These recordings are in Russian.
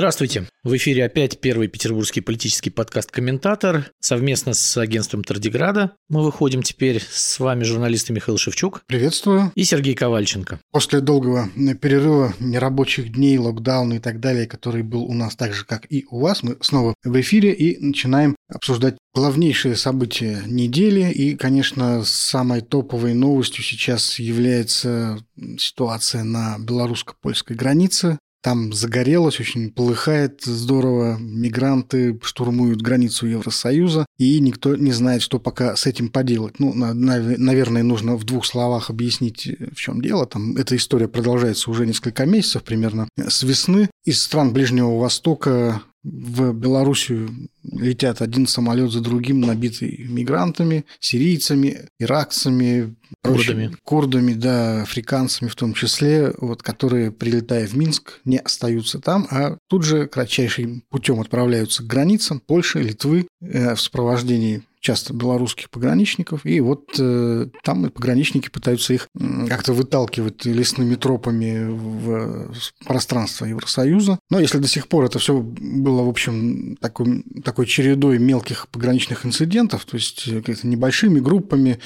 Здравствуйте. В эфире опять первый петербургский политический подкаст «Комментатор». Совместно с агентством Тардиграда мы выходим теперь. С вами журналисты Михаил Шевчук. Приветствую. И Сергей Ковальченко. После долгого перерыва, нерабочих дней, локдауна и так далее, который был у нас так же, как и у вас, мы снова в эфире и начинаем обсуждать главнейшие события недели. И, конечно, самой топовой новостью сейчас является ситуация на белорусско-польской границе. Там загорелось, очень полыхает здорово. Мигранты штурмуют границу Евросоюза, и никто не знает, что пока с этим поделать. Ну, наверное, нужно в двух словах объяснить, в чем дело. Там эта история продолжается уже несколько месяцев примерно. С весны из стран Ближнего Востока в Белоруссию летят один самолет за другим, набитый мигрантами, сирийцами, иракцами, курдами, курдами да, африканцами в том числе, вот, которые, прилетая в Минск, не остаются там, а тут же кратчайшим путем отправляются к границам Польши, Литвы э, в сопровождении часто белорусских пограничников, и вот э, там и пограничники пытаются их как-то выталкивать лесными тропами в пространство Евросоюза. Но если до сих пор это все было, в общем, такой, такой чередой мелких пограничных инцидентов, то есть э, какими-то небольшими группами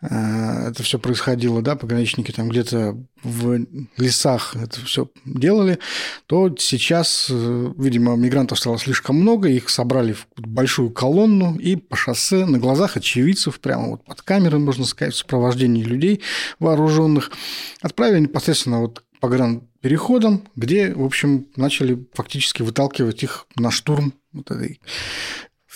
э, это все происходило, да, пограничники там где-то в лесах это все делали, то сейчас, э, видимо, мигрантов стало слишком много, их собрали в большую колонну и по шоссе на глазах очевидцев, прямо вот под камерой, можно сказать, в сопровождении людей вооруженных, отправили непосредственно вот по переходам, где, в общем, начали фактически выталкивать их на штурм вот этой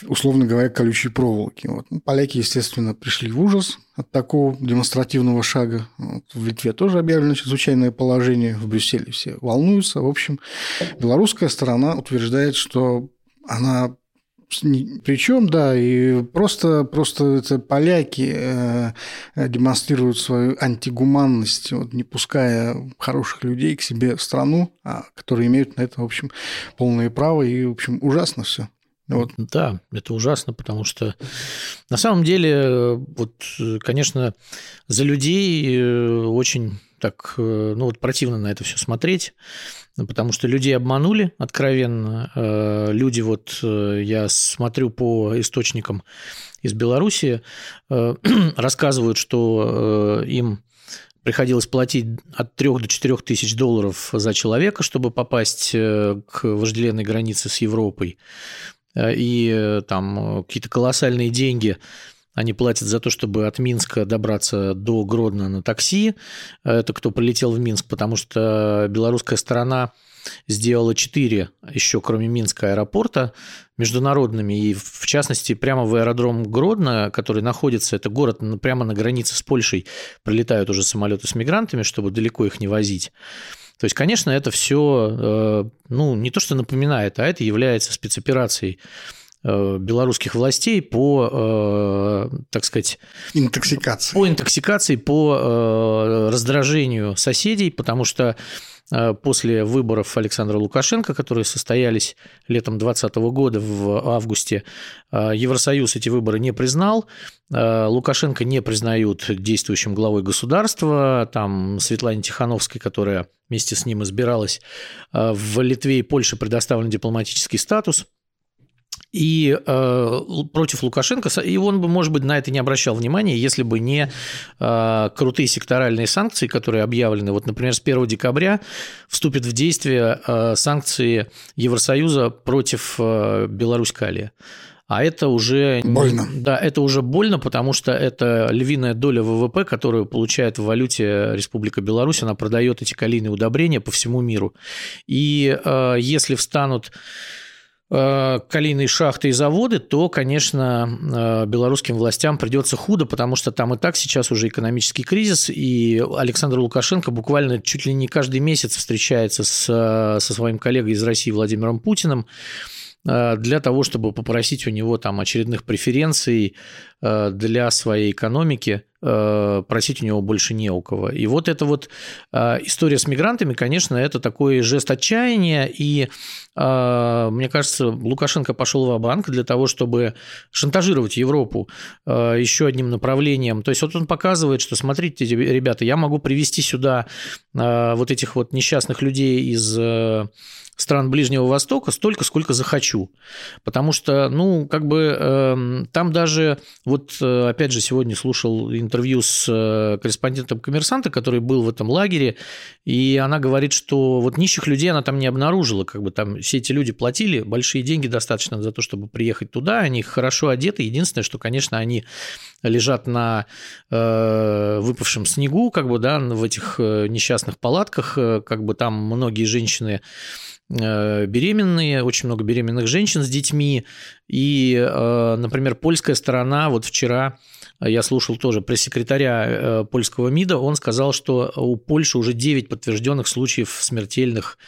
условно говоря, колючей проволоки. Вот. Ну, поляки, естественно, пришли в ужас от такого демонстративного шага. Вот. В Литве тоже объявлено чрезвычайное положение, в Брюсселе все волнуются. В общем, белорусская сторона утверждает, что она причем, да, и просто, просто это поляки э, демонстрируют свою антигуманность, вот, не пуская хороших людей к себе в страну, а, которые имеют на это, в общем, полное право, и, в общем, ужасно все. Вот. Да, это ужасно, потому что на самом деле, вот, конечно, за людей э, очень так, э, ну вот противно на это все смотреть, потому что людей обманули откровенно. Э, люди, вот я смотрю по источникам из Беларуси, рассказывают, что им приходилось платить от 3 до 4 тысяч долларов за человека, чтобы попасть к вожделенной границе с Европой. Э, и э, там э, какие-то колоссальные деньги они платят за то, чтобы от Минска добраться до Гродно на такси. Это кто полетел в Минск, потому что белорусская сторона сделала четыре еще, кроме Минска, аэропорта международными. И, в частности, прямо в аэродром Гродно, который находится, это город прямо на границе с Польшей, прилетают уже самолеты с мигрантами, чтобы далеко их не возить. То есть, конечно, это все, э, ну, не то, что напоминает, а это является спецоперацией белорусских властей по, э, так сказать... Интоксикации. По интоксикации, по раздражению соседей, потому что Э, после выборов Александра Лукашенко, которые состоялись летом 2020 года в августе, э, Евросоюз эти выборы не признал, э, Лукашенко не признают действующим главой государства, там Светлане Тихановской, которая вместе с ним избиралась, в Литве и Польше предоставлен дипломатический статус – и э, против Лукашенко, и он бы, может быть, на это не обращал внимания, если бы не э, крутые секторальные санкции, которые объявлены. Вот, например, с 1 декабря вступят в действие э, санкции Евросоюза против э, Беларусь-Калия. А это уже... Больно. Да, это уже больно, потому что это львиная доля ВВП, которую получает в валюте Республика Беларусь. Она продает эти калийные удобрения по всему миру. И э, если встанут калийные шахты и заводы, то, конечно, э, белорусским властям придется худо, потому что там и так сейчас уже экономический кризис, и Александр Лукашенко буквально чуть ли не каждый месяц встречается с, со своим коллегой из России Владимиром Путиным э, для того, чтобы попросить у него там очередных преференций для своей экономики, э, просить у него больше не у кого. И вот эта вот э, история с мигрантами, конечно, это такой жест отчаяния, и мне кажется, Лукашенко пошел в банк для того, чтобы шантажировать Европу еще одним направлением. То есть вот он показывает, что смотрите, ребята, я могу привести сюда вот этих вот несчастных людей из стран Ближнего Востока столько, сколько захочу. Потому что, ну, как бы э, там даже, вот э, опять же, сегодня слушал интервью с э, корреспондентом коммерсанта, который был в этом лагере, и она говорит, что вот нищих людей она там не обнаружила, как бы там все эти люди платили большие деньги достаточно за то, чтобы приехать туда, они хорошо одеты, единственное, что, конечно, они лежат на э, выпавшем снегу, как бы, да, в этих э, несчастных палатках, как бы там многие женщины беременные, очень много беременных женщин с детьми. И, э, например, польская сторона, вот вчера я слушал тоже пресс-секретаря э, польского МИДа, он сказал, что у Польши уже 9 подтвержденных случаев смертельных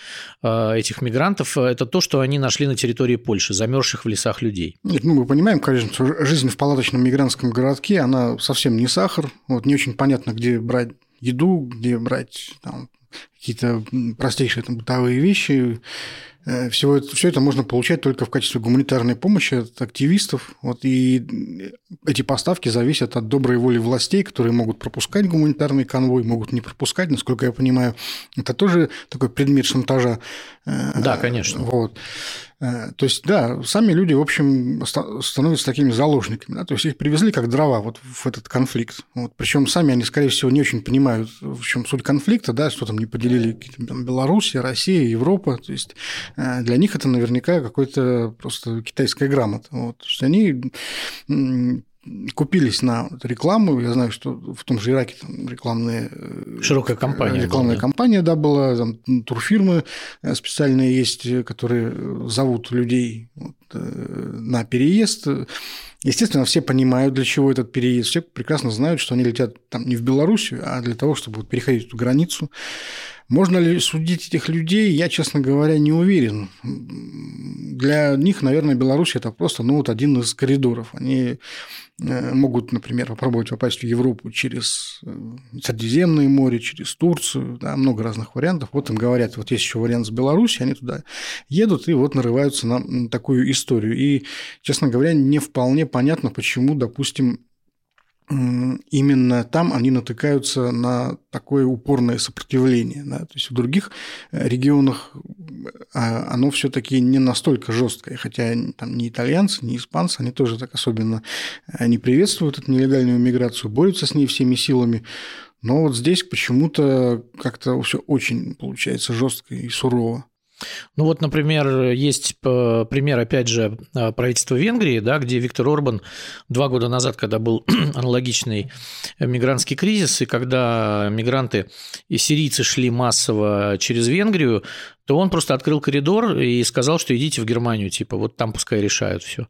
этих мигрантов. Это то, что они нашли на территории Польши, замерзших в лесах людей. Нет, ну, мы понимаем, конечно, что жизнь в палаточном мигрантском городке, она совсем не сахар. Вот не очень понятно, где брать еду, где брать там, какие-то простейшие там, бытовые вещи. Э, всего все это можно получать только в качестве гуманитарной помощи от активистов. Вот, и эти поставки зависят от доброй воли властей, которые могут пропускать гуманитарный конвой, могут не пропускать, насколько я понимаю. Это тоже такой предмет шантажа. Э, да, конечно. Вот. Э, то есть, да, сами люди, в общем, становятся такими заложниками. Да? То есть, их привезли как дрова вот в этот конфликт. Вот. Причем сами они, скорее всего, не очень понимают, в чем суть конфликта, да, что там не поделили там, Белоруссия, Россия, Европа. То есть, э, для них это наверняка какой-то просто китайская грамота. Вот. То есть, они купились на рекламу. Я знаю, что в том же Ираке там рекламные... Э, Широкая компания. Рекламная была, компания, да, была. Там турфирмы э, специальные есть, которые зовут людей вот, э, на переезд. Естественно, все понимают, для чего этот переезд. Все прекрасно знают, что они летят там не в Белоруссию, а для того, чтобы переходить эту границу. Можно ли судить этих людей, я, честно говоря, не уверен. Для них, наверное, Беларусь – это просто ну, вот один из коридоров. Они э, могут, например, попробовать попасть в Европу через э, Средиземное море, через Турцию, да, много разных вариантов. Вот им говорят, вот есть еще вариант с Беларуси, они туда едут и вот нарываются на такую историю. И, честно говоря, не вполне понятно, почему, допустим, именно там они натыкаются на такое упорное сопротивление. Да? То есть в других э, регионах а, оно все-таки не настолько жесткое, хотя там ни итальянцы, ни испанцы, они тоже так особенно э, не приветствуют эту нелегальную миграцию, борются с ней всеми силами. Но вот здесь почему-то как-то все очень получается жестко и сурово. Ну вот, например, есть э, пример, опять же, э, правительства Венгрии, да, где Виктор Орбан два года назад, когда был аналогичный мигрантский кризис, и когда мигранты и сирийцы шли массово через Венгрию, то он просто открыл коридор и сказал, что идите в Германию, типа, вот там пускай решают все.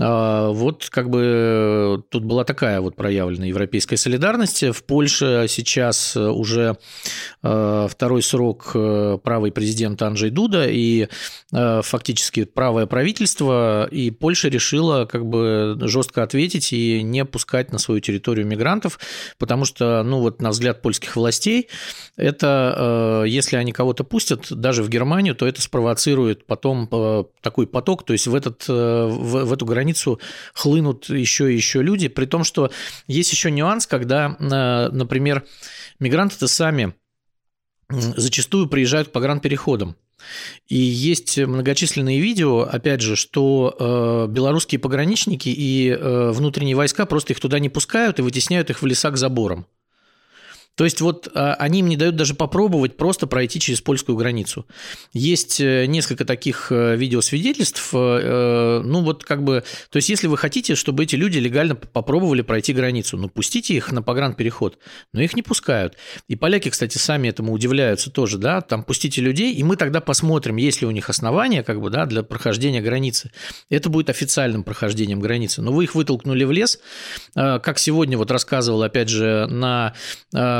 А, вот как бы тут была такая вот проявлена европейская солидарность. В Польше сейчас уже а, второй срок э, правый президент Анджей Дуда и фактически правое правительство, и Польша решила как бы жестко ответить и не пускать на свою территорию мигрантов, потому что, ну вот на взгляд польских властей, это если они кого-то пустят, даже в Германию, то это спровоцирует потом э, такой поток, то есть в, этот, э, в, в эту границу хлынут еще и еще люди, при том, что есть еще нюанс, когда, э, например, мигранты-то сами зачастую приезжают к погранпереходам. И есть многочисленные видео, опять же, что э, белорусские пограничники и э, внутренние войска просто их туда не пускают и вытесняют их в леса к заборам. То есть вот а, они им не дают даже попробовать просто пройти через польскую границу. Есть э, несколько таких э, видеосвидетельств. Э, ну вот как бы, то есть если вы хотите, чтобы эти люди легально попробовали пройти границу, ну пустите их на погранпереход, но их не пускают. И поляки, кстати, сами этому удивляются тоже, да, там пустите людей, и мы тогда посмотрим, есть ли у них основания как бы, да, для прохождения границы. Это будет официальным прохождением границы. Но вы их вытолкнули в лес, как сегодня вот рассказывал, опять же, на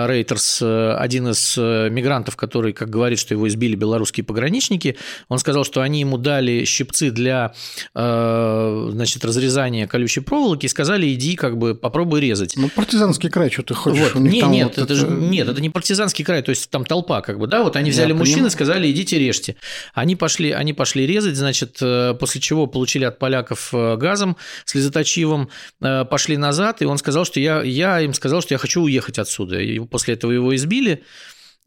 Рейтерс, один из мигрантов, который, как говорит, что его избили белорусские пограничники, он сказал, что они ему дали щипцы для значит, разрезания колючей проволоки и сказали, иди как бы попробуй резать. Ну, партизанский край, что ты хочешь? Вот. Не, нет, вот это, это же, нет, это не партизанский край, то есть там толпа как бы, да, вот они взяли мужчин и сказали, идите режьте. Они пошли, они пошли резать, значит, после чего получили от поляков газом слезоточивым, пошли назад, и он сказал, что я, я им сказал, что я хочу уехать отсюда. И после этого его избили.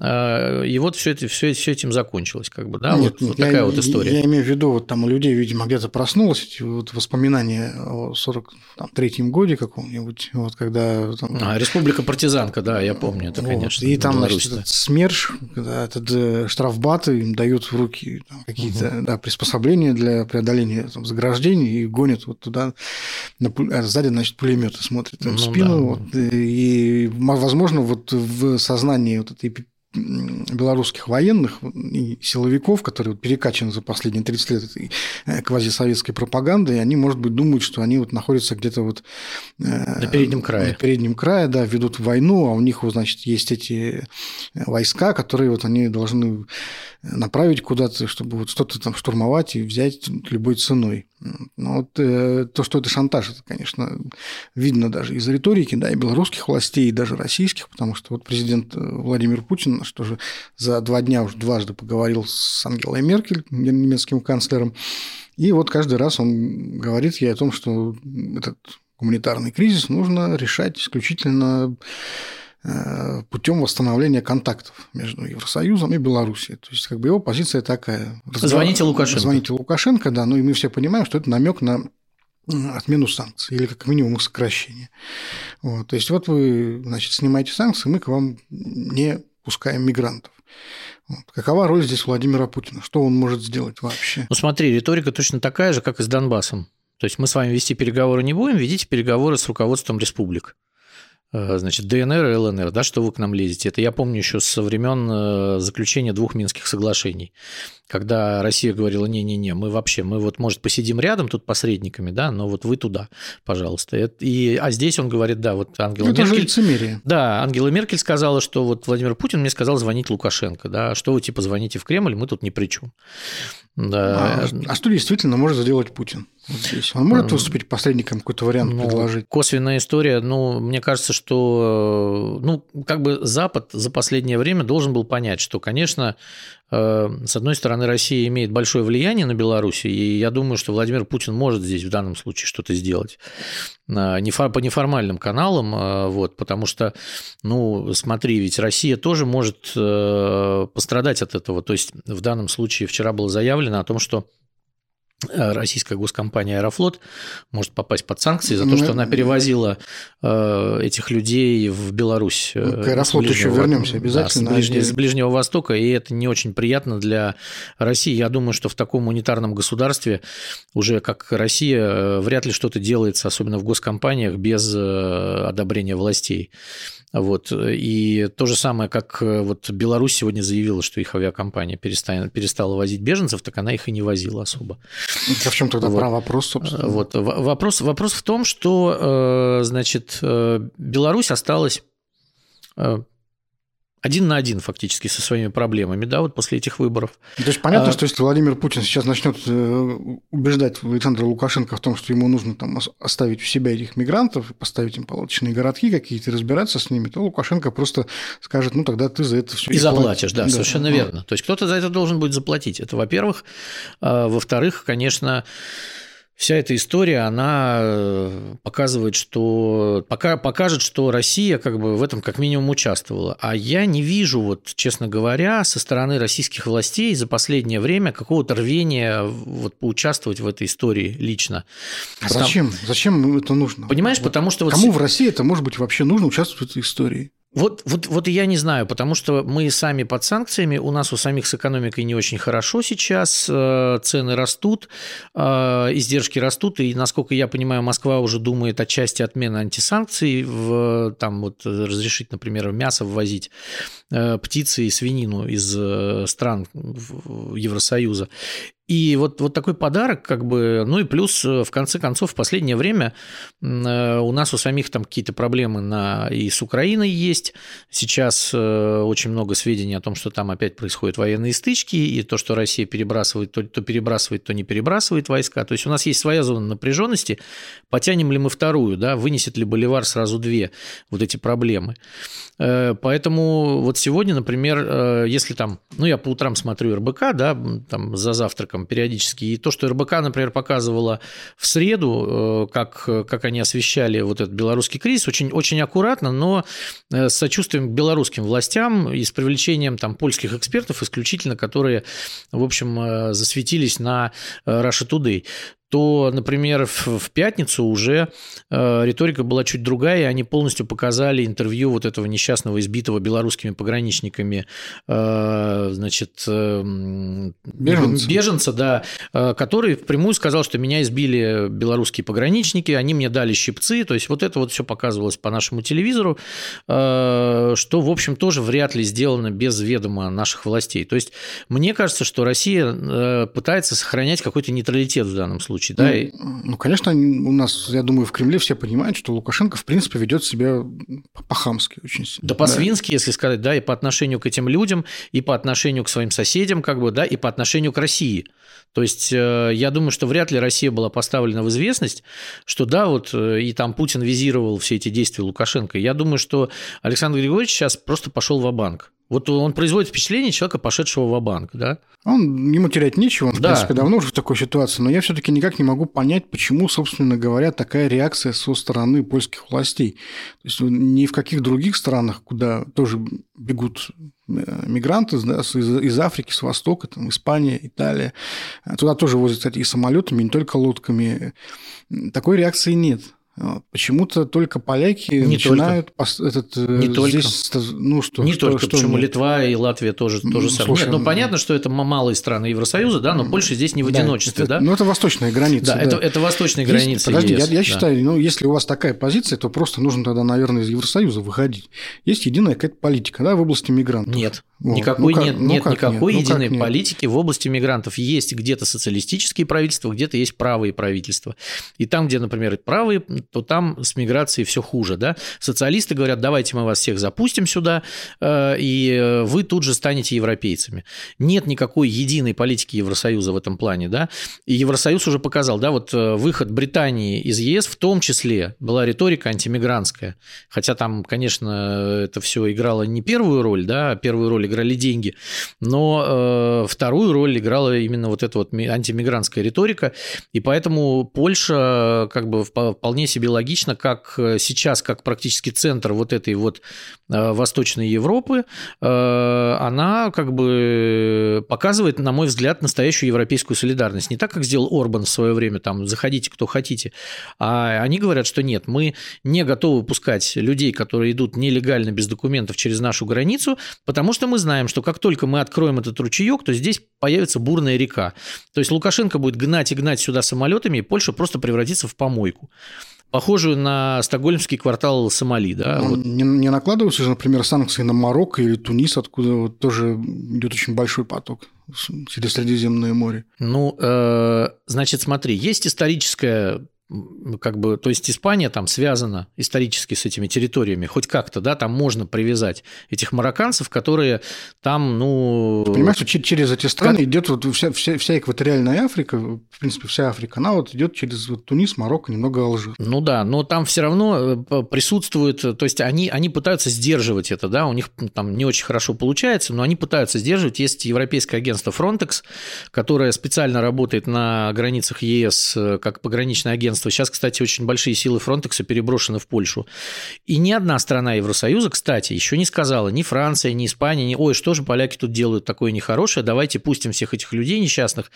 А, и вот все, это, все, все этим закончилось, как бы, да, нет, вот, нет, вот такая я, вот история. Я имею в виду, вот там у людей, видимо, где-то проснулось эти вот воспоминания о 43-м годе каком-нибудь, вот когда... Там... А, Республика партизанка, да, я помню это, вот, конечно. И там, значит, этот СМЕРШ, когда этот э, штрафбаты им дают в руки какие-то угу. да, приспособления для преодоления там, заграждений и гонят вот туда, на, а сзади, значит, пулеметы смотрят им ну, в спину, да. вот, и, возможно, вот в сознании вот этой белорусских военных и силовиков, которые перекачаны за последние 30 лет этой э, квазисоветской пропагандой, они, может быть, думают, что они вот находятся где-то вот э, на переднем крае. На переднем крае, да, ведут войну, а у них, вот, значит, есть эти войска, которые вот они должны направить куда-то, чтобы вот что-то там штурмовать и взять любой ценой. Но вот э, то, что это шантаж, это, конечно, видно даже из риторики, да, и белорусских властей, и даже российских, потому что вот президент Владимир Путин, что же за два дня уже дважды поговорил с Ангелой Меркель, немецким канцлером, и вот каждый раз он говорит ей о том, что этот гуманитарный кризис нужно решать исключительно Э, путем восстановления контактов между Евросоюзом и Белоруссией. То есть, как бы его позиция такая. Звоните Лукашенко. Звоните Лукашенко, да, ну и мы все понимаем, что это намек на отмену санкций или как минимум их сокращение. Вот, то есть вот вы значит, снимаете санкции, мы к вам не пускаем мигрантов. Вот. Какова роль здесь Владимира Путина? Что он может сделать вообще? Ну смотри, риторика точно такая же, как и с Донбассом. То есть мы с вами вести переговоры не будем, ведите переговоры с руководством республик. Э, значит, ДНР и ЛНР, да, что вы к нам лезете. Это я помню еще со времен э, заключения двух Минских соглашений, когда Россия говорила, не-не-не, мы вообще, мы вот, может, посидим рядом тут посредниками, да, но вот вы туда, пожалуйста. И, а здесь он говорит, да, вот Ангела Это Меркель... лицемерие. Да, Ангела Меркель сказала, что вот Владимир Путин мне сказал звонить Лукашенко, да, что вы типа звоните в Кремль, мы тут ни при чем. Да. А, а что действительно может сделать Путин? здесь? Он может выступить посредником, какой-то вариант ну, предложить? Косвенная история. Ну, мне кажется, что ну, как бы Запад за последнее время должен был понять, что, конечно, э, с одной стороны, Россия имеет большое влияние на Беларусь, и я думаю, что Владимир Путин может здесь в данном случае что-то сделать э, по неформальным каналам, э, вот, потому что, ну, смотри, ведь Россия тоже может пострадать от этого. То есть в данном случае вчера было заявлено о том, что Э, российская госкомпания «Аэрофлот» может попасть под санкции за то, что она перевозила э, этих людей в Беларусь. Э, к «Аэрофлоту» еще вернемся обязательно. Да, с, Ближнего, с Ближнего Востока, и это не очень приятно для России. Я думаю, что в таком унитарном государстве уже как Россия вряд ли что-то делается, особенно в госкомпаниях, без одобрения властей. Вот. И то же самое, как э, вот Беларусь сегодня заявила, что их авиакомпания перестала возить беженцев, так она их и не возила особо. А в чем тогда вот. про вопрос, собственно? Вот. Вопрос, вопрос в том, что э, значит, э, Беларусь осталась один на один фактически со своими проблемами, да, вот после этих выборов. То есть понятно, а... что если Владимир Путин сейчас начнет э, убеждать Александра Лукашенко в том, что ему нужно там оставить у себя этих мигрантов, поставить им палаточные городки какие-то, разбираться с ними, то Лукашенко просто скажет, ну тогда ты за это все и, и заплатишь, да, да, совершенно да. верно. То есть кто-то за это должен будет заплатить. Это, во-первых, а, во-вторых, конечно вся эта история, она э, показывает, что пока, покажет, что Россия как бы в этом как минимум участвовала. А я не вижу, вот, честно говоря, со стороны российских властей за последнее время какого-то рвения вот, поучаствовать в этой истории лично. А Потому... зачем? Зачем это нужно? Понимаешь, вот потому что... Кому вот... в России это может быть вообще нужно участвовать в этой истории? Вот, вот, вот я не знаю, потому что мы сами под санкциями, у нас у самих с экономикой не очень хорошо сейчас, э, цены растут, э, издержки растут, и, насколько я понимаю, Москва уже думает о части отмены антисанкций, в, там вот разрешить, например, мясо ввозить, э, птицы и свинину из стран Евросоюза. И вот, вот такой подарок, как бы, ну и плюс, в конце концов, в последнее время у нас у самих там какие-то проблемы на, и с Украиной есть. Сейчас очень много сведений о том, что там опять происходят военные стычки, и то, что Россия перебрасывает, то, то перебрасывает, то не перебрасывает войска. То есть у нас есть своя зона напряженности. Потянем ли мы вторую, да, вынесет ли Боливар сразу две вот эти проблемы. Э, поэтому вот сегодня, например, э, если там, ну, я по утрам смотрю РБК, да, там за завтраком периодически, и то, что РБК, например, показывала в среду, э, как, как они освещали вот этот белорусский кризис, очень, очень аккуратно, но с сочувствием к белорусским властям и с привлечением там польских экспертов исключительно, которые, в общем, засветились на Russia Today то, например, в, пятницу уже э, риторика была чуть другая, и они полностью показали интервью вот этого несчастного избитого белорусскими пограничниками, э, значит, э, беженца. беженца, да, который впрямую сказал, что меня избили белорусские пограничники, они мне дали щипцы, то есть вот это вот все показывалось по нашему телевизору, что, в общем, тоже вряд ли сделано без ведома наших властей. То есть мне кажется, что Россия пытается сохранять какой-то нейтралитет в данном случае случае. Да? Ну, ну, конечно, у нас, я думаю, в Кремле все понимают, что Лукашенко, в принципе, ведет себя по-хамски очень сильно. Да, по-свински, да. если сказать, да, и по отношению к этим людям, и по отношению к своим соседям, как бы, да, и по отношению к России. То есть э, я думаю, что вряд ли Россия была поставлена в известность, что да, вот э, и там Путин визировал все эти действия Лукашенко. Я думаю, что Александр Григорьевич сейчас просто пошел в банк вот он производит впечатление человека, пошедшего в банк да? Он, ему терять нечего, он, в да. принципе, давно уже в такой ситуации, но я все таки никак не могу понять, почему, собственно говоря, такая реакция со стороны польских властей. То есть ни в каких других странах, куда тоже бегут э, мигранты да, из, из Африки, с Востока, там, Испания, Италия, туда тоже возят, кстати, и самолетами, и не только лодками, такой реакции нет. Почему-то только поляки не начинают только. этот э, не здесь, только. ну что не что, только что почему нет? Литва и Латвия тоже то же самое. Нет, ну понятно, что это малые страны Евросоюза, да, но Польша здесь не в одиночестве, да? Это, да? Ну это восточная граница. Да, да. Это, это восточная есть, граница. Подожди, ЕС, я, я да. считаю, ну если у вас такая позиция, то просто нужно тогда, наверное, из Евросоюза выходить. Есть единая какая-то политика, да, в области мигрантов. Нет, вот. никакой ну, нет, ну, нет никакой нет? единой ну, политики в области мигрантов. Есть где-то социалистические правительства, где-то есть правые правительства. И там, где, например, правые, то там с миграцией все хуже. Да? Социалисты говорят, давайте мы вас всех запустим сюда, э, и вы тут же станете европейцами. Нет никакой единой политики Евросоюза в этом плане. Да? И Евросоюз уже показал, да, вот э, выход Британии из ЕС в том числе была риторика антимигрантская. Хотя там, конечно, это все играло не первую роль, да, а первую роль играли деньги, но э, вторую роль играла именно вот эта вот антимигрантская риторика, и поэтому Польша как бы вполне себе логично, как э, сейчас, как практически центр вот этой вот э, Восточной Европы, э, она как бы показывает, на мой взгляд, настоящую европейскую солидарность. Не так, как сделал Орбан в свое время, там, заходите, кто хотите, а они говорят, что нет, мы не готовы пускать людей, которые идут нелегально, без документов через нашу границу, потому что мы знаем, что как только мы откроем этот ручеек, то здесь появится бурная река. То есть Лукашенко будет гнать и гнать сюда самолетами, и Польша просто превратится в помойку похожую на стокгольмский квартал Сомали. Да? Вот. не, не накладываются же, например, санкции на Марокко или Тунис, откуда вот тоже идет очень большой поток через Средиземное море? Ну, э, значит, смотри, есть историческая как бы, то есть Испания там связана исторически с этими территориями, хоть как-то, да, там можно привязать этих марокканцев, которые там, ну... Ты понимаешь, что через эти страны как... идет вот вся, вся, вся экваториальная Африка, в принципе, вся Африка, она вот идет через вот Тунис, Марокко, немного Алжир. Ну да, но там все равно э, присутствует, то есть они, они пытаются сдерживать это, да, у них там не очень хорошо получается, но они пытаются сдерживать. Есть европейское агентство Frontex, которое специально работает на границах ЕС э, как пограничное агентство агентства. Сейчас, кстати, очень большие силы Фронтекса переброшены в Польшу. И ни одна страна Евросоюза, кстати, еще не сказала, ни Франция, ни Испания, ни «Ой, что же поляки тут делают такое нехорошее, давайте пустим всех этих людей несчастных,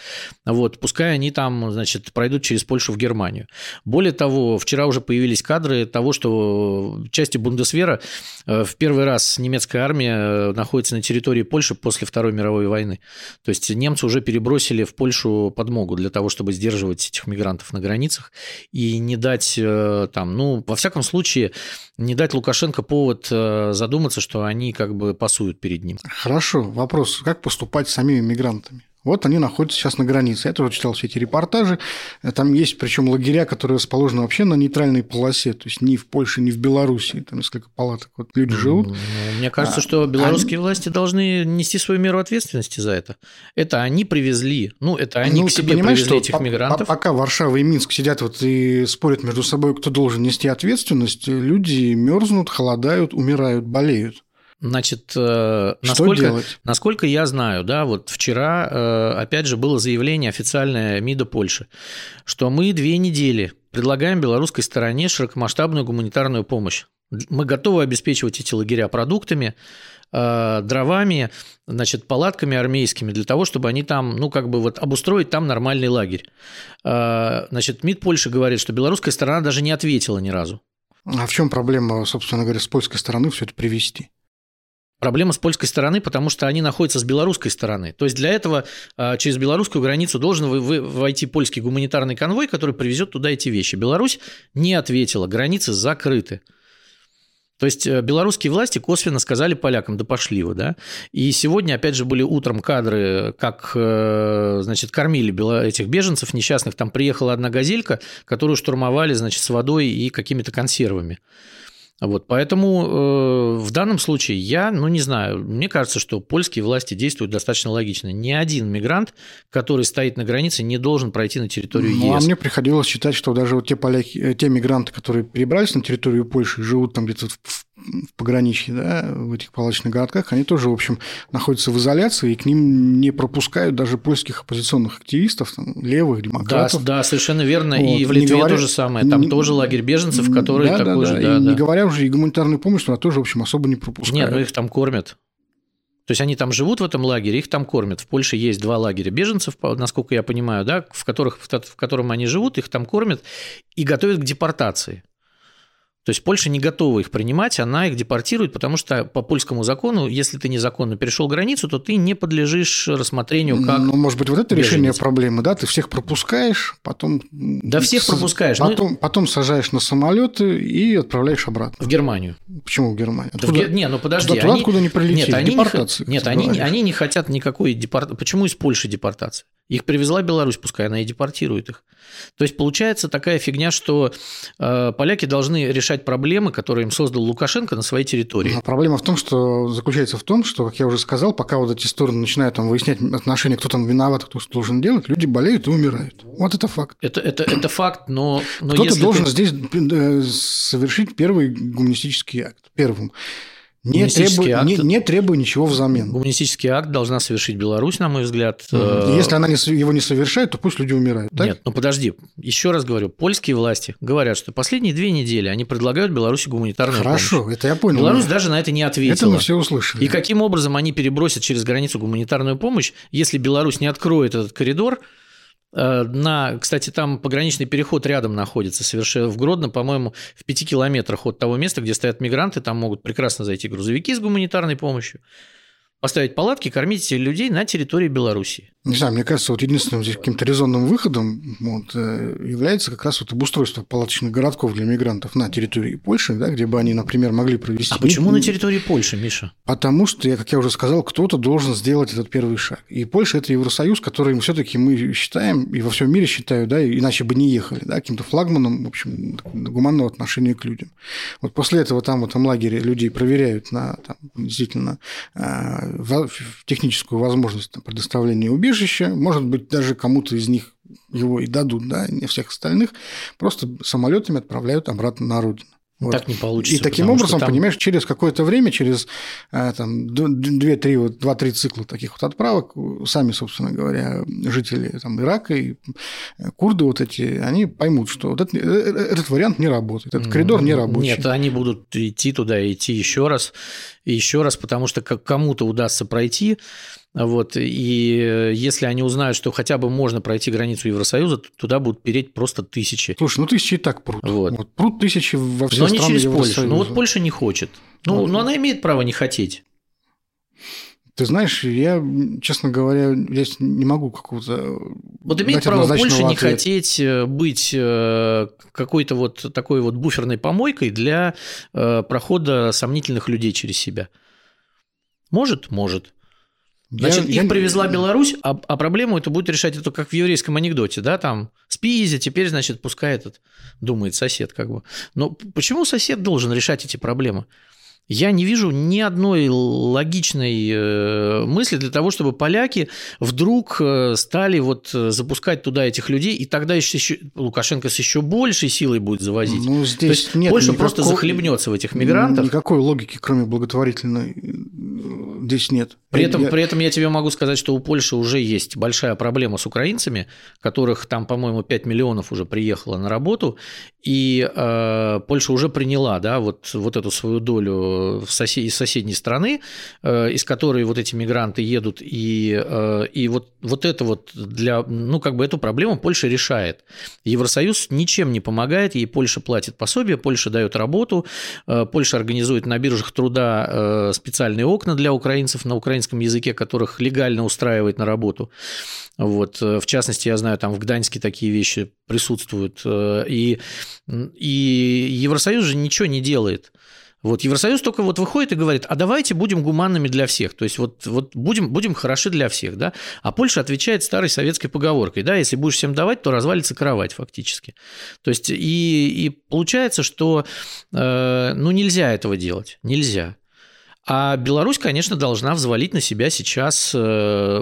вот, пускай они там, значит, пройдут через Польшу в Германию». Более того, вчера уже появились кадры того, что части Бундесвера э, в первый раз немецкая армия э, находится на территории Польши после Второй мировой войны. То есть немцы уже перебросили в Польшу подмогу для того, чтобы сдерживать этих мигрантов на границах и не дать э, там, ну, во всяком случае, не дать Лукашенко повод э, задуматься, что они как бы пасуют перед ним. Хорошо, вопрос, как поступать с самими мигрантами? Вот они находятся сейчас на границе. Я тоже читал все эти репортажи. Там есть, причем лагеря, которые расположены вообще на нейтральной полосе, то есть ни в Польше, ни в Беларуси. Там несколько палаток. Вот люди живут. Ну, мне кажется, а, что белорусские они... власти должны нести свою меру ответственности за это. Это они привезли, ну, это они ну, к себе привезли этих мигрантов. Пока Варшава и Минск сидят вот и спорят между собой, кто должен нести ответственность, люди мерзнут, холодают, умирают, болеют. Значит, э, насколько, насколько я знаю, да, вот вчера, э, опять же, было заявление официальное МИДа Польши, что мы две недели предлагаем белорусской стороне широкомасштабную гуманитарную помощь. Мы готовы обеспечивать эти лагеря продуктами, э, дровами, значит, палатками армейскими для того, чтобы они там, ну, как бы вот обустроить там нормальный лагерь. Значит, МИД Польши говорит, что белорусская сторона даже не ответила ни разу. А в чем проблема, собственно говоря, с польской стороны все это привести? Проблема с польской стороны, потому что они находятся с белорусской стороны. То есть для этого а, через белорусскую границу должен войти польский гуманитарный конвой, который привезет туда эти вещи. Беларусь не ответила, границы закрыты. То есть э, белорусские власти косвенно сказали полякам, да пошли вы, да. И сегодня, опять же, были утром кадры, как, э, значит, кормили этих беженцев несчастных. Там приехала одна газелька, которую штурмовали, значит, с водой и какими-то консервами. Вот, поэтому э, в данном случае я, ну не знаю, мне кажется, что польские власти действуют достаточно логично. Ни один мигрант, который стоит на границе, не должен пройти на территорию ну, ЕС. А мне приходилось считать, что даже вот те поляки, э, те мигранты, которые перебрались на территорию Польши, живут там где-то в в пограничье, да, в этих палаточных городках, они тоже, в общем, находятся в изоляции, и к ним не пропускают даже польских оппозиционных активистов, там, левых, демократов. Да, да, совершенно верно. Вот. И в Литве говоря... то же самое. Там не... тоже лагерь беженцев, который да, такой да, же. Да, да, и да. Не говоря уже и гуманитарную помощь, туда тоже, в общем, особо не пропускают. Нет, ну их там кормят. То есть они там живут в этом лагере, их там кормят. В Польше есть два лагеря беженцев, насколько я понимаю, да, в, которых, в котором они живут, их там кормят и готовят к депортации. То есть Польша не готова их принимать, она их депортирует, потому что по польскому закону, если ты незаконно перешел границу, то ты не подлежишь рассмотрению как Ну, может быть, вот это беженец. решение проблемы, да? Ты всех пропускаешь, потом... Да всех пропускаешь. Потом, ну... потом сажаешь на самолеты и отправляешь обратно. В Германию. Почему в Германию? Откуда? В... Не, ну подожди. Туда, они... откуда не прилетели. Нет, они не, нет они, они не хотят никакой депортации. Почему из Польши депортации? Их привезла Беларусь, пускай она и депортирует их. То есть получается такая фигня, что э, поляки должны решать проблемы, которые им создал Лукашенко на своей территории. А проблема в том, что заключается в том, что, как я уже сказал, пока вот эти стороны начинают там выяснять отношения, кто там виноват, кто что должен делать, люди болеют и умирают. Вот это факт. Это, это, это факт, но... но Кто-то должен ты... здесь э, совершить первый гуманистический акт. Первым. Не требую, акт, не, не требую ничего взамен. Гуманистический акт должна совершить Беларусь, на мой взгляд. Угу. Если она не, его не совершает, то пусть люди умирают. Так? Нет, ну подожди. Еще раз говорю, польские власти говорят, что последние две недели они предлагают Беларуси гуманитарную Хорошо, помощь. это я понял. Беларусь даже на это не ответила. Это мы все услышали. И каким образом они перебросят через границу гуманитарную помощь, если Беларусь не откроет этот коридор, на, кстати, там пограничный переход рядом находится, совершенно в Гродно, по-моему, в пяти километрах от того места, где стоят мигранты, там могут прекрасно зайти грузовики с гуманитарной помощью поставить палатки, кормить людей на территории Беларуси. Не знаю, мне кажется, вот единственным здесь каким-то резонным выходом вот, э, является как раз вот обустройство палаточных городков для мигрантов на территории Польши, да, где бы они, например, могли провести... А почему на территории Польши, Миша? Потому что, как я уже сказал, кто-то должен сделать этот первый шаг. И Польша – это Евросоюз, который все таки мы считаем, и во всем мире считают, да, иначе бы не ехали, да, каким-то флагманом, в общем, гуманного отношения к людям. Вот после этого там в этом лагере людей проверяют на там, действительно а, техническую возможность предоставления убежища, может быть, даже кому-то из них его и дадут, да, не всех остальных, просто самолетами отправляют обратно на родину. Вот. Так не получится. И таким образом, там... понимаешь, через какое-то время, через э, там, 2-3 вот, 2-3 цикла таких вот отправок, сами, собственно говоря, жители там, Ирака и э, курды вот эти, они поймут, что вот этот, э, этот вариант не работает, этот коридор не рабочий. Нет, они будут идти туда, идти еще раз, еще раз, потому что кому-то удастся пройти, вот, и если они узнают, что хотя бы можно пройти границу Евросоюза, то туда будут переть просто тысячи. Слушай, ну тысячи и так прут. Вот. вот прут тысячи во все Но страны не через. Польшу. Ну вот Польша не хочет. Ну, вот. но она имеет право не хотеть. Ты знаешь, я, честно говоря, я не могу какого-то... Вот имеет право Польша не хотеть э, быть э, какой-то вот такой вот буферной помойкой для э, прохода сомнительных людей через себя. Может? Может. Значит, я, их я... привезла Беларусь, а, а проблему это будет решать это как в еврейском анекдоте, да, там спизи, теперь, значит, пускай этот думает сосед, как бы. Но почему сосед должен решать эти проблемы? Я не вижу ни одной логичной э, мысли для того, чтобы поляки вдруг э, стали вот э, запускать туда этих людей, и тогда еще Лукашенко с еще большей силой будет завозить. Ну, здесь То есть нет Польша никакой, просто захлебнется в этих мигрантах. Никакой логики, кроме благотворительной, здесь нет. При этом, я... при этом я тебе могу сказать, что у Польши уже есть большая проблема с украинцами, которых там, по-моему, 5 миллионов уже приехало на работу, и э, Польша уже приняла да, вот, вот эту свою долю в сосед... из соседней страны, э, из которой вот эти мигранты едут, и, э, и вот, вот это вот для, ну, как бы эту проблему Польша решает. Евросоюз ничем не помогает, ей Польша платит пособие, Польша дает работу, э, Польша организует на биржах труда э, специальные окна для украинцев на украинском украинском языке, которых легально устраивает на работу. Вот, э, в частности, я знаю, там в Гданьске такие вещи присутствуют. Э, и, и Евросоюз же ничего не делает. Вот Евросоюз только вот выходит и говорит, а давайте будем гуманными для всех, то есть вот, вот будем, будем хороши для всех, да, а Польша отвечает старой советской поговоркой, да, если будешь всем давать, то развалится кровать фактически. То есть и, и получается, что э, ну нельзя этого делать, нельзя. А Беларусь, конечно, должна взвалить на себя сейчас э,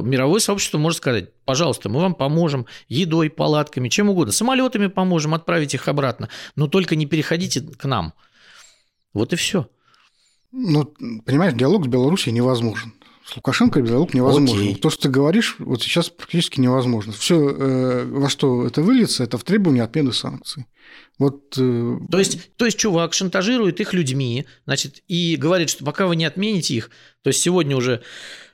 мировое сообщество может сказать, пожалуйста, мы вам поможем едой, палатками, чем угодно, самолетами поможем отправить их обратно, но только не переходите к нам. Вот и все. Ну, понимаешь, диалог с Беларусью невозможен. С Лукашенко диалог невозможен. Окей. То, что ты говоришь, вот сейчас практически невозможно. Все, э, во что это выльется, это в требование отмены санкций. Вот, э... то, есть, то есть чувак шантажирует их людьми, значит, и говорит, что пока вы не отмените их, то есть сегодня уже,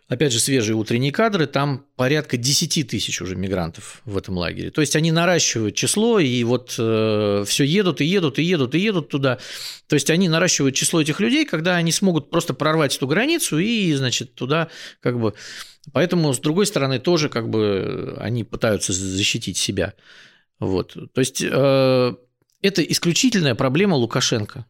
опять же, свежие утренние кадры, там порядка 10 тысяч уже мигрантов в этом лагере. То есть они наращивают число, и вот э, все едут и едут и едут и едут туда. То есть они наращивают число этих людей, когда они смогут просто прорвать эту границу и, значит, туда как бы... Поэтому, с другой стороны, тоже как бы они пытаются защитить себя. Вот. То есть э, это исключительная проблема Лукашенко,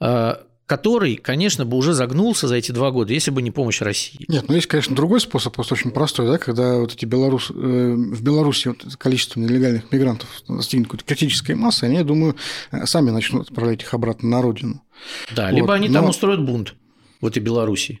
э, который, конечно, бы уже загнулся за эти два года, если бы не помощь России. Нет, ну есть, конечно, другой способ, просто очень простой, да, когда вот эти белорус... Э, в Беларуси вот количество нелегальных мигрантов достигнет какой-то критической массы, они, я думаю, сами начнут отправлять их обратно на родину. Да, вот. либо они Но... там устроят бунт в этой Белоруссии.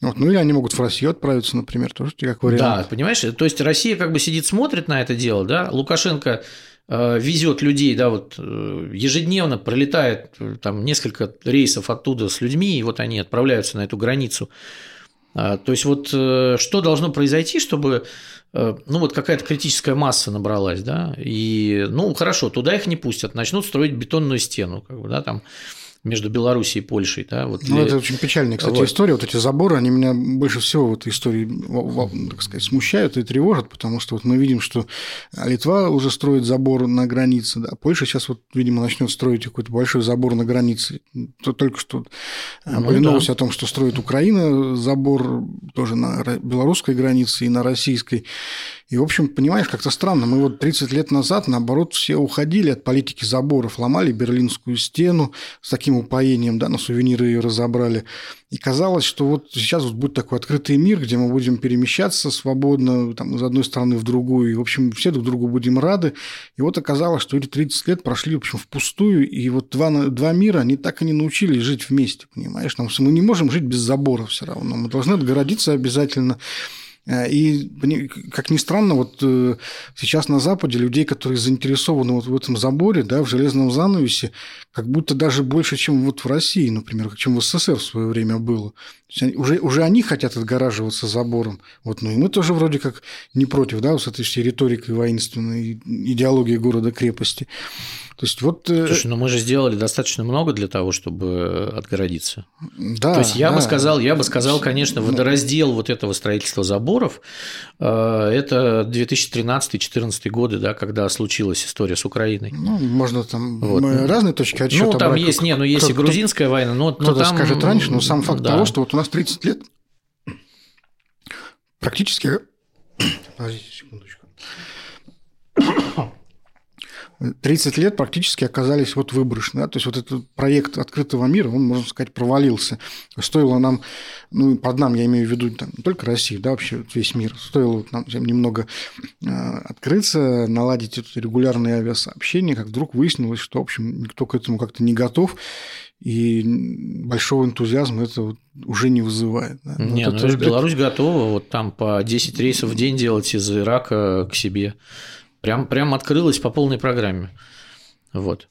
Вот, ну или они могут в Россию отправиться, например, тоже как вариант. Да, понимаешь, то есть Россия как бы сидит, смотрит на это дело, да, Лукашенко э, везет людей, да, вот э, ежедневно пролетает э, там несколько рейсов оттуда с людьми, и вот они отправляются на эту границу. А, то есть вот что должно произойти, чтобы ну вот какая-то критическая масса набралась, да, и ну хорошо, туда их не пустят, начнут строить бетонную стену, как бы, да, там между Белоруссией и Польшей. Да, вот ну, для... это очень печальная, кстати, вот. история. Вот эти заборы, они меня больше всего в этой истории, так сказать, смущают и тревожат, потому что вот мы видим, что Литва уже строит забор на границе, да, Польша сейчас вот, видимо, начнет строить какой-то большой забор на границе. То только что ну, были да. о том, что строит Украина забор тоже на белорусской границе и на российской. И, в общем, понимаешь, как-то странно. Мы вот 30 лет назад, наоборот, все уходили от политики заборов, ломали Берлинскую стену с таким упоением, да, на сувениры ее разобрали. И казалось, что вот сейчас вот будет такой открытый мир, где мы будем перемещаться свободно там, из одной страны в другую. И, в общем, все друг другу будем рады. И вот оказалось, что эти 30 лет прошли, в общем, впустую. И вот два, два мира, они так и не научились жить вместе, понимаешь? Мы не можем жить без забора все равно. Мы должны отгородиться обязательно и, как ни странно, вот э, сейчас на Западе людей, которые заинтересованы вот в этом заборе, да, в железном занавесе, как будто даже больше, чем вот в России, например, чем в СССР в свое время было. Уже, уже они хотят отгораживаться забором. Вот, ну и мы тоже вроде как не против, да, с этой всей риторикой воинственной, идеологией города-крепости. То есть вот... Э, Слушай, ну мы же сделали достаточно много для того, чтобы отгородиться. Да. То есть я да. бы сказал, я бы сказал, конечно, ну. водораздел вот этого строительства заборов, э, это 2013-2014 годы, да, когда случилась история с Украиной. Ну, можно там вот. разные точки отсчета Ну, там брать, есть, не, ну есть и грузинская война, но, но там... скажет раньше, но сам факт да. того, что вот нас 30 лет практически... Подождите секундочку 30 лет практически оказались вот выброшены. Да? То есть вот этот проект открытого мира, он, можно сказать, провалился. Стоило нам, ну, под нам я имею в виду там, не только Россию, да, вообще весь мир, стоило нам немного э, открыться, наладить это регулярные авиасообщения, как вдруг выяснилось, что, в общем, никто к этому как-то не готов, и большого энтузиазма это уже не вызывает. Да? Не, вот ну, это, Беларусь это... готова вот там по 10 рейсов в день делать из Ирака к себе. Прям, прям открылась по полной программе. Вот.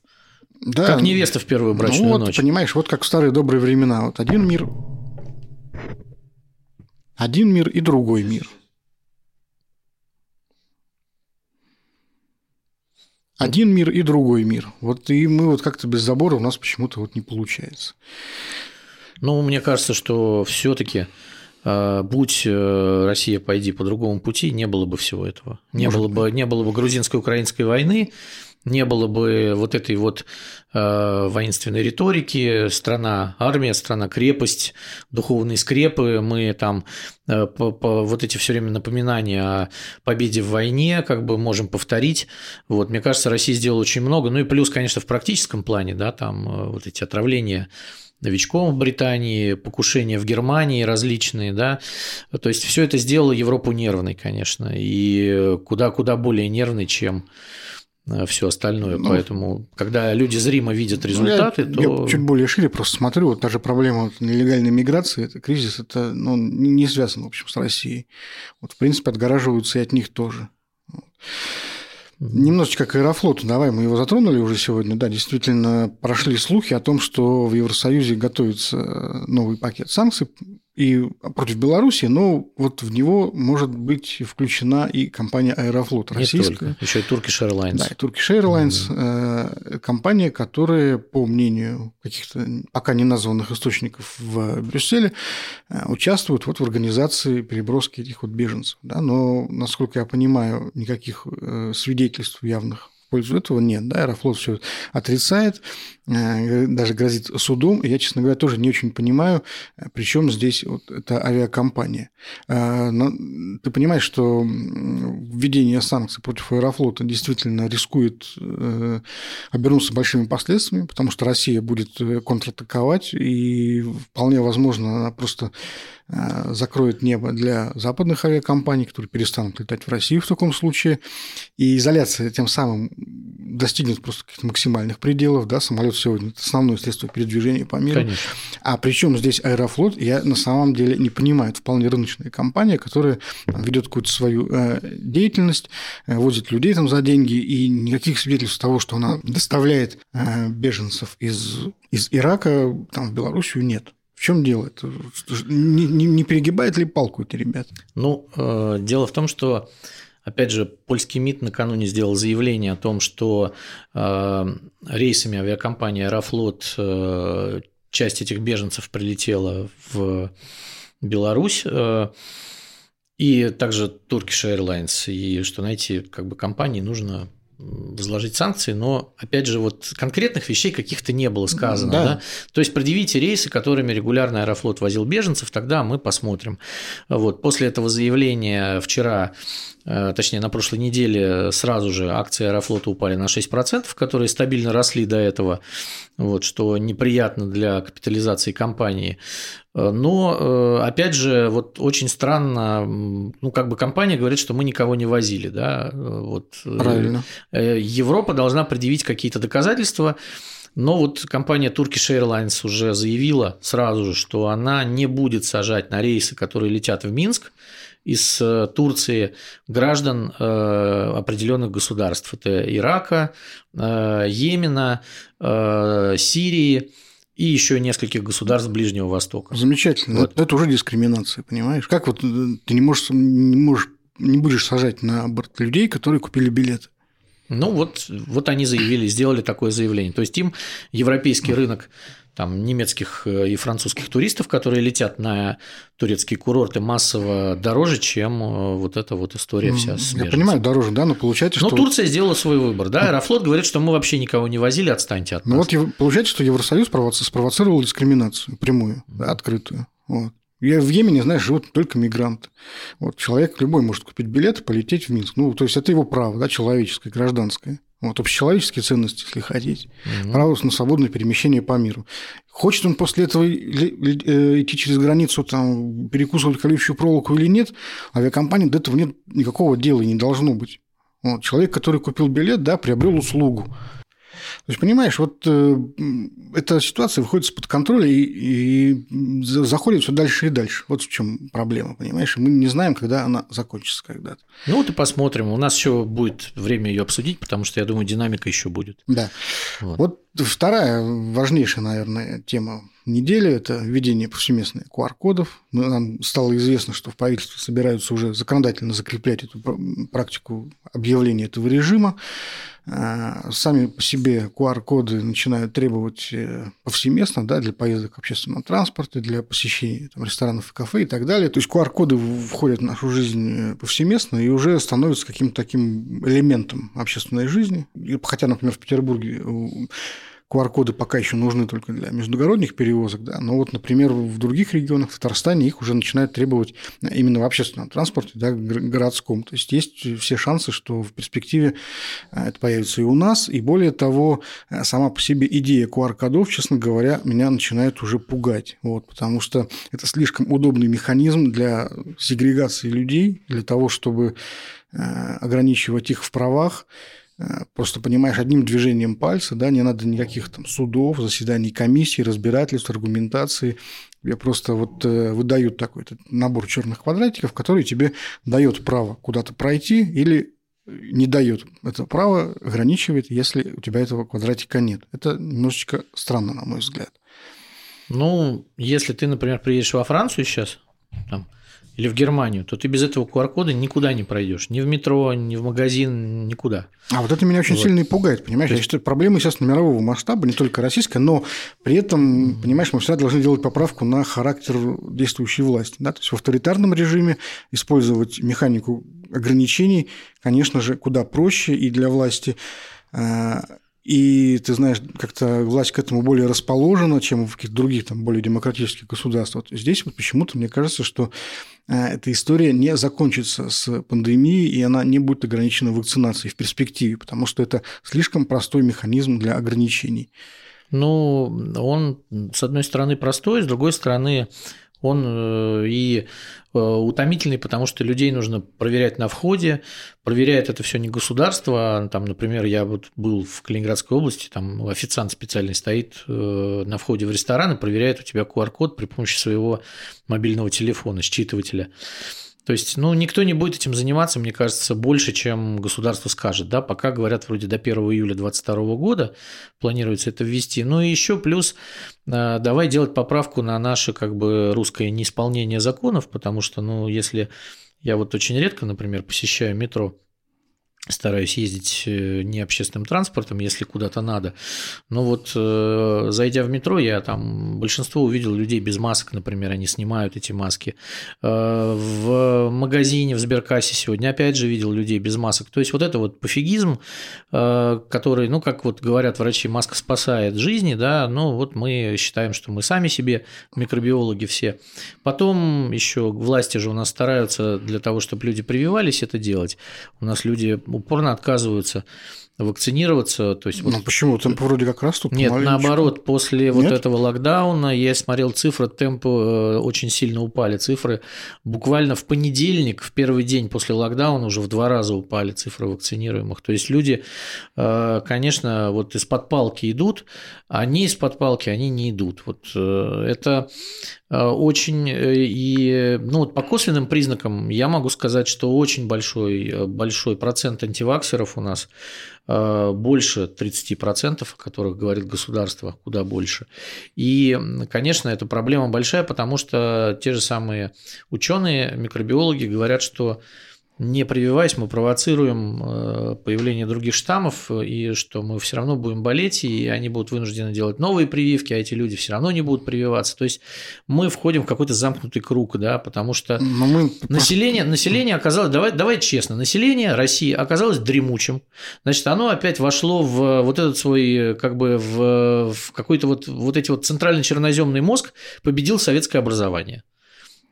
Да. Как невеста в первую ну брачную ну, вот, ночь. Понимаешь, вот как в старые добрые времена. Вот один мир, один мир и другой мир. Один мир и другой мир. Вот и мы вот как-то без забора у нас почему-то вот не получается. Ну, мне кажется, что все-таки а, будь э, Россия пойди по другому пути, не было бы всего этого. Не было бы, не было бы грузинско-украинской войны, не было бы вот этой вот э, воинственной риторики, страна армия, страна крепость, духовные скрепы, мы там э, по, по, вот эти все время напоминания о победе в войне как бы можем повторить. Вот, мне кажется, Россия сделала очень много, ну и плюс, конечно, в практическом плане, да, там э, вот эти отравления новичком в Британии, покушения в Германии различные, да, то есть все это сделало Европу нервной, конечно, и куда-куда более нервной, чем все остальное. Ну, Поэтому, когда люди зримо видят результаты, ну, я, то... Я чуть более шире просто смотрю, вот та же проблема нелегальной миграции, это кризис, это ну, не связан, в общем, с Россией. Вот, в принципе, отгораживаются и от них тоже. Немножечко к Аэрофлоту. Давай, мы его затронули уже сегодня. Да, действительно, прошли слухи о том, что в Евросоюзе готовится новый пакет санкций и против Беларуси, но вот в него может быть включена и компания Аэрофлот российская. Не только, еще и Turkish Airlines. Да, и Turkish Airlines, mm-hmm. компания, которая, по мнению каких-то пока не названных источников в Брюсселе, э, участвует вот в организации переброски этих вот беженцев. Да, но, насколько я понимаю, никаких э, свидетельств явных в пользу этого нет. Да? Аэрофлот все отрицает, даже грозит судом. Я, честно говоря, тоже не очень понимаю, э, причем здесь вот эта авиакомпания. Э, ты понимаешь, что введение санкций против Аэрофлота действительно рискует обернуться большими последствиями, потому что Россия будет контратаковать, и вполне возможно, она просто закроет небо для западных авиакомпаний, которые перестанут летать в Россию в таком случае. И изоляция тем самым достигнет просто каких-то максимальных пределов, да, самолет сегодня это основное средство передвижения по миру. Конечно. А причем здесь Аэрофлот, я на самом деле не понимаю, это вполне рыночная компания, которая ведет какую-то свою э, деятельность, э, возит людей там за деньги, и никаких свидетельств того, что она доставляет э, беженцев из, из Ирака там, в Белоруссию, нет. В чем дело? Не, не, не перегибает ли палку эти ребята? Ну, э, дело в том, что Опять же, польский МИД накануне сделал заявление о том, что э, рейсами авиакомпании «Аэрофлот» э, часть этих беженцев прилетела в Беларусь, э, и также Turkish Airlines, и что на эти как бы, компании нужно возложить санкции, но, опять же, вот конкретных вещей каких-то не было сказано. Да. Да? То есть предъявите рейсы, которыми регулярно Аэрофлот возил беженцев, тогда мы посмотрим. Вот. После этого заявления вчера Э, точнее, на прошлой неделе сразу же акции Аэрофлота упали на 6%, которые стабильно росли до этого, вот, что неприятно для капитализации компании. Э, но, э, опять же, вот очень странно, ну, как бы компания говорит, что мы никого не возили, да, вот. Правильно. Европа должна предъявить какие-то доказательства, но вот компания Turkish Airlines уже заявила сразу же, что она не будет сажать на рейсы, которые летят в Минск, из э, Турции граждан э, определенных государств. Это Ирака, э, Йемена, Сирии и еще нескольких государств Ближнего Востока. Замечательно. Вот. Это уже дискриминация, понимаешь? Как вот ты не можешь, не можешь не будешь сажать на борт людей, которые купили билет? Ну вот, вот они заявили, сделали такое заявление. То есть им европейский рынок там, немецких э, и французских туристов, которые летят на турецкие курорты массово дороже, чем э, вот эта вот история вся с Я понимаю, дороже, да, но получается, что... Но Турция сделала свой выбор, да, Аэрофлот говорит, что мы вообще никого не возили, отстаньте от нас. Ну вот получается, что Евросоюз спровоцировал дискриминацию прямую, да, открытую. Вот. Я в Йемене, знаешь, живут только мигранты. Вот человек любой может купить билет и полететь в Минск. Ну, то есть это его право, да, человеческое, гражданское. Вот, общечеловеческие ценности, если хотите. Угу. Право на свободное перемещение по миру. Хочет он после этого э, идти через границу, там, перекусывать колючую проволоку или нет, авиакомпания до этого нет никакого дела и не должно быть. Вот, человек, который купил билет, да, приобрел услугу. То есть, понимаешь, вот э, эта ситуация выходит из-под контроля и, и заходит все дальше и дальше. Вот в чем проблема, понимаешь? Мы не знаем, когда она закончится когда-то. Ну вот и посмотрим. У нас еще будет время ее обсудить, потому что я думаю, динамика еще будет. Да. Вот, вот вторая важнейшая, наверное, тема недели – это введение повсеместных QR-кодов. Нам стало известно, что в правительстве собираются уже законодательно закреплять эту практику объявления этого режима. А, сами по себе QR-коды начинают требовать э, повсеместно да, для поездок в общественном транспорте, для посещения там, ресторанов и кафе и так далее. То есть QR-коды входят в нашу жизнь э, повсеместно и уже становятся каким-то таким элементом общественной жизни. Хотя, например, в Петербурге QR-коды пока еще нужны только для междугородних перевозок, да, но вот, например, в других регионах, в Татарстане, их уже начинают требовать именно в общественном транспорте, да, городском. То есть есть все шансы, что в перспективе э, это появится и у нас, и более того, э, сама по себе идея QR-кодов, честно говоря, меня начинает уже пугать, вот, потому что это слишком удобный механизм для сегрегации людей, для того, чтобы э, ограничивать их в правах, просто понимаешь, одним движением пальца, да, не надо никаких там судов, заседаний комиссий, разбирательств, аргументации. Тебе просто вот э, выдают такой набор черных квадратиков, который тебе дает право куда-то пройти или не дает это право, ограничивает, если у тебя этого квадратика нет. Это немножечко странно, на мой взгляд. Ну, если ты, например, приедешь во Францию сейчас, там, или в Германию, то ты без этого QR-кода никуда не пройдешь. Ни в метро, ни в магазин, никуда. А вот это меня очень вот. сильно и пугает, понимаешь? есть... Я считаю, проблема сейчас мирового масштаба, не только российская, но при этом, понимаешь, мы всегда должны делать поправку на характер действующей власти. Да? То есть в авторитарном режиме использовать механику ограничений, конечно же, куда проще и для власти а, и ты знаешь, как-то власть к этому более расположена, чем в каких-то других там более демократических государствах. Здесь вот почему-то мне кажется, что э, эта история не закончится с пандемией, и она не будет ограничена вакцинацией в перспективе, потому что это слишком простой механизм для ограничений. Ну, он, с одной стороны, простой, с другой стороны, он э, и э, утомительный, потому что людей нужно проверять на входе, проверяет это все не государство, а, там, например, я вот был в Калининградской области, там официант специальный стоит э, на входе в ресторан и проверяет у тебя QR-код при помощи своего мобильного телефона, считывателя. То есть, ну, никто не будет этим заниматься, мне кажется, больше, чем государство скажет, да, пока говорят вроде до 1 июля 2022 года планируется это ввести. Ну и еще плюс э, давай делать поправку на наше как бы русское неисполнение законов, потому что, ну, если я вот очень редко, например, посещаю метро, стараюсь ездить э, не общественным транспортом, если куда-то надо. Но вот э, зайдя в метро, я там большинство увидел людей без масок, например, они снимают эти маски. Э, в магазине, в Сберкассе сегодня опять же видел людей без масок. То есть вот это вот пофигизм, который, ну, как вот говорят врачи, маска спасает жизни, да, ну вот мы считаем, что мы сами себе микробиологи все. Потом еще власти же у нас стараются для того, чтобы люди прививались, это делать. У нас люди упорно отказываются вакцинироваться. То есть, вот... Ну почему? Темпы вроде как растут. Нет, наоборот, после Нет? вот этого локдауна я смотрел цифры, темпы э, очень сильно упали. Цифры буквально в понедельник, в первый день после локдауна уже в два раза упали цифры вакцинируемых. То есть люди, э, конечно, вот из-под палки идут, а они из-под палки, они не идут. Вот э, это очень и ну вот по косвенным признакам я могу сказать, что очень большой большой процент антиваксеров у нас больше 30%, о которых говорит государство, куда больше. И, конечно, эта проблема большая, потому что те же самые ученые, микробиологи говорят, что не прививаясь, мы провоцируем э, появление других штаммов, и что мы все равно будем болеть, и они будут вынуждены делать новые прививки, а эти люди все равно не будут прививаться. То есть мы входим в какой-то замкнутый круг, да, потому что мы... население, население оказалось, давай, давай честно, население России оказалось дремучим, значит, оно опять вошло в вот этот свой, как бы в, в какой-то вот, вот эти вот центрально-черноземный мозг, победил советское образование.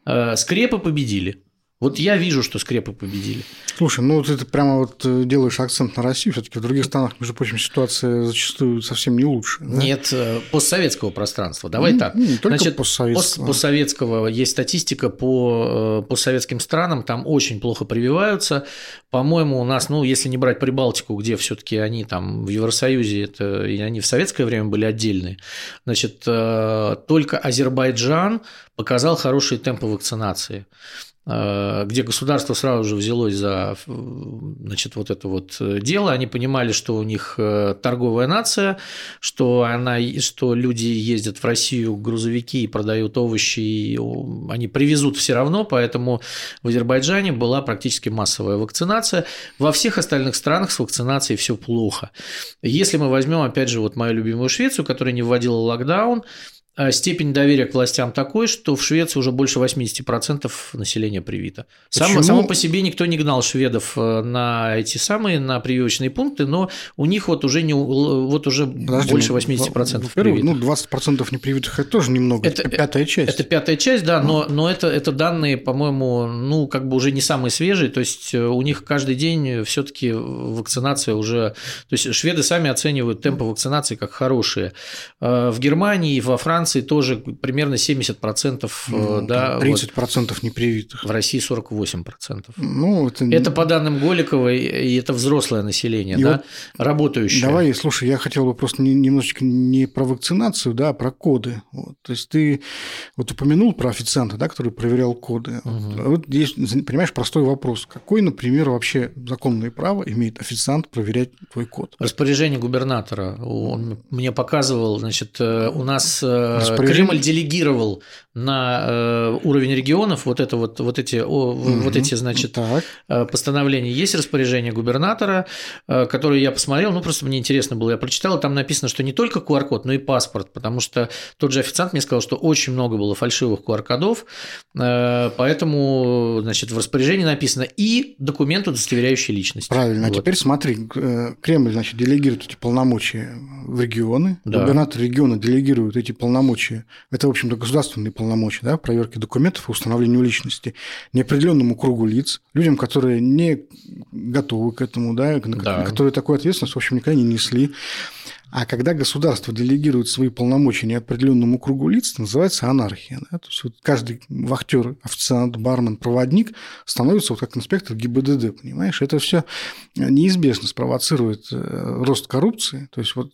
Э, скрепы победили – Вот я вижу, что скрепы победили. Слушай, ну ты прямо вот э, делаешь акцент на Россию, все-таки в других странах, между прочим, ситуация зачастую совсем не лучше. Да? Нет, э, постсоветского пространства. Давай Ну, так. не только Значит, постсоветского. пост- постсоветского есть статистика по э, постсоветским странам, там очень плохо прививаются. По-моему, у нас, ну, если не брать Прибалтику, где все-таки они там в Евросоюзе, это и они в советское время были отдельные, значит, только Азербайджан показал хорошие темпы вакцинации где государство сразу же взялось за э, значит, вот это вот э, дело. Они понимали, что у них э, торговая нация, что, она, что люди ездят в Россию грузовики и продают овощи, и они привезут все равно, поэтому в Азербайджане была практически массовая вакцинация. Во всех остальных странах с вакцинацией все плохо. Если мы возьмем, опять же, вот мою любимую Швецию, которая не вводила локдаун, степень доверия к властям такой, что в Швеции уже больше 80% населения привито. Само, само по себе никто не гнал шведов э, на эти самые, на прививочные пункты, но у них вот уже, не, вот уже Подожди, больше ну, 80% во-первых, привитых. ну, 20% непривитых – это тоже немного, Это- это, пятая часть. Это пятая часть, да, но, но это, это данные, по-моему, ну, как бы уже не самые свежие, то есть э, у них каждый день все-таки вакцинация уже... То есть шведы сами оценивают темпы вакцинации как хорошие. Э, В Германии и во Франции тоже примерно 70%, э, Ну, да, там вот. 30% непривитых. в России 48%. Ну, это... Это по данным Голиковой, и это взрослое население, И да, вот работающее. Давай, слушай, я хотел бы просто не- немножечко не про вакцинацию, да, а про коды. Вот. То есть ты вот упомянул про официанта, да, который проверял коды. Мгм. Вот здесь, понимаешь, простой вопрос. Какой, например, вообще законное право имеет официант проверять твой код? Распоряжение губернатора. Он мне показывал, значит, э, у нас э, Кремль делегировал на э, уровень регионов вот это вот, вот эти, о, в- вот эти, значит, Так. э, постановления. Есть распоряжение губернатора, э, которое я посмотрел, ну просто мне интересно было, я прочитал, там написано, что не только QR-код, но и паспорт, потому что тот же официант мне сказал, что очень много было фальшивых QR-кодов, э, поэтому, значит, в распоряжении написано и документ, удостоверяющий личность. Правильно. А Вот. теперь смотри, э, Кремль, значит, делегирует эти полномочия в регионы, Да. губернатор региона делегирует эти полномочия. Это, в общем-то, государственные полномочия, да, проверки документов и установлению личности неопределенному кругу лиц, людям, которые не готовы к этому, да, Да. которые такую ответственность, в общем, никогда не несли. А когда государство делегирует свои полномочия неопределенному кругу лиц, это называется анархия. Да? То есть вот каждый вахтер, официант, бармен, проводник становится вот как инспектор ГИБДД, понимаешь? Это все неизбежно спровоцирует э, рост коррупции. То есть вот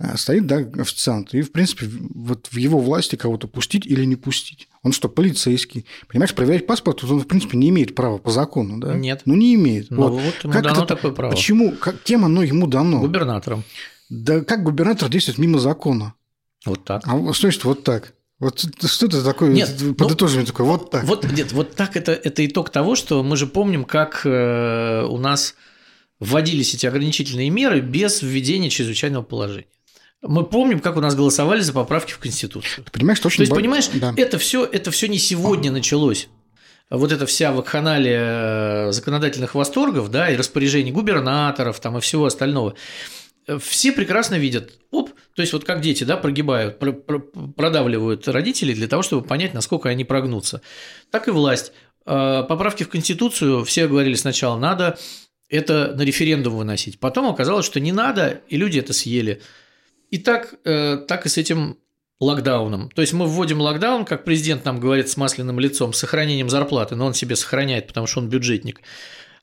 э, стоит да, официант, и, в принципе, вот в его власти кого-то пустить или не пустить. Он что, полицейский? Понимаешь, проверять паспорт он, в принципе, не имеет права по закону, да? Нет. Ну, не имеет. Ну, Вот. вот ему Как дано это- такое право. Почему? Как, кем оно ему дано? Губернатором. Да как губернатор действует мимо закона? Вот так. А что значит вот так? Вот что это такое Нет, ну, подытоживание такое? Вот так. Вот, нет, вот так это, это итог того, что мы же помним, как э, у нас вводились эти ограничительные меры без введения чрезвычайного положения. Мы помним, как у нас голосовали за поправки в Конституцию. Ты понимаешь, что очень... То есть, ба- понимаешь, Да. это все это все не сегодня началось. Вот эта вся вакханалия э, законодательных восторгов, да, и распоряжений губернаторов там и всего остального. Э, Все прекрасно видят, оп, то есть вот как дети, да, прогибают, про- про- продавливают родителей для того, чтобы понять, насколько они прогнутся. Так и власть. Э, Поправки в Конституцию все говорили сначала, надо это на референдум выносить. Потом оказалось, что не надо, и люди это съели. И так, э, так и с этим локдауном. То есть мы вводим локдаун, как президент нам говорит с масляным лицом, с сохранением зарплаты, но он себе сохраняет, потому что он бюджетник.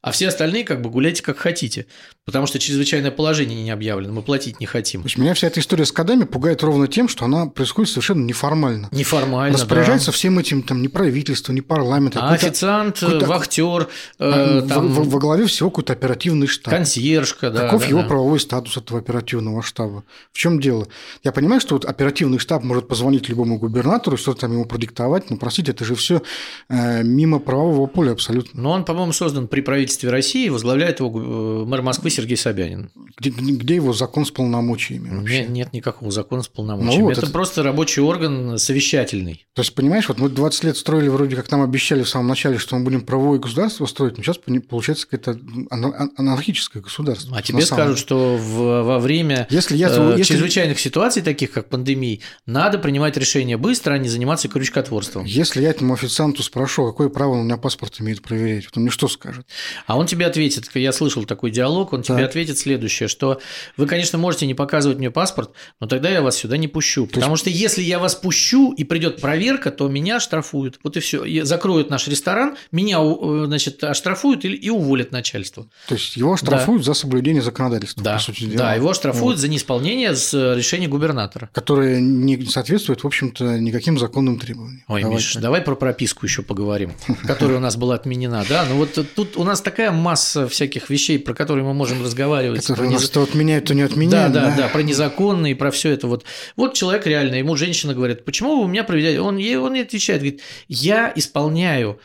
А все остальные как бы гуляйте как хотите, потому что чрезвычайное положение не объявлено, мы платить не хотим. То есть меня вся эта история с кодами пугает ровно тем, что она происходит совершенно неформально. Неформально, Распоряжается да. всем этим там не правительство, не парламент, А какой-то- официант, вахтер, а, во- там, во, во главе всего какой-то оперативный штаб. консьержка, да. Каков да, его да. правовой статус этого оперативного штаба? В чем дело? Я понимаю, что вот оперативный штаб может позвонить любому губернатору, что-то там ему продиктовать, но, простите, это же все мимо правового поля абсолютно. Но он, по-моему, создан при правительстве правительстве России возглавляет его э, мэр Москвы Сергей Собянин. Где, где его закон с полномочиями? Вообще? Нет, нет никакого закона с полномочиями. Ну, вот это, это просто рабочий орган совещательный. То есть, понимаешь, вот мы 20 лет строили, вроде как нам обещали в самом начале, что мы будем правовое государство строить, но сейчас получается какое-то анархическое государство. А тебе скажут, что в, во время если я, э, если... чрезвычайных ситуаций, таких как пандемии, надо принимать решения быстро, а не заниматься крючкотворством. Если я этому официанту спрошу, какое право он у меня паспорт имеет проверять, вот он мне что скажет? А он тебе ответит, я слышал такой диалог, он тебе ответит следующее, что вы, конечно, можете не показывать мне паспорт, но тогда я вас сюда не пущу. Потому есть... что если я вас пущу и придет проверка, то меня штрафуют. Вот и все. Закроют наш ресторан, меня э, значит, оштрафуют и, уволят начальство. То есть его штрафуют да. за соблюдение законодательства, да. по сути дела. Да, его штрафуют вот. за неисполнение с решения губернатора. Которое не соответствует, в общем-то, никаким законным требованиям. Ой, давай Миш, так. давай про прописку еще поговорим, которая у нас была отменена. Да, ну вот тут у нас такая масса всяких вещей, про которые мы можем разговаривать. Которые нас то отменяют, то не отменяют. Да, да, да, про незаконные, про все это вот. Вот человек реально, ему женщина говорит, почему вы у меня проверяете? Он, он не отвечает, говорит, я исполняю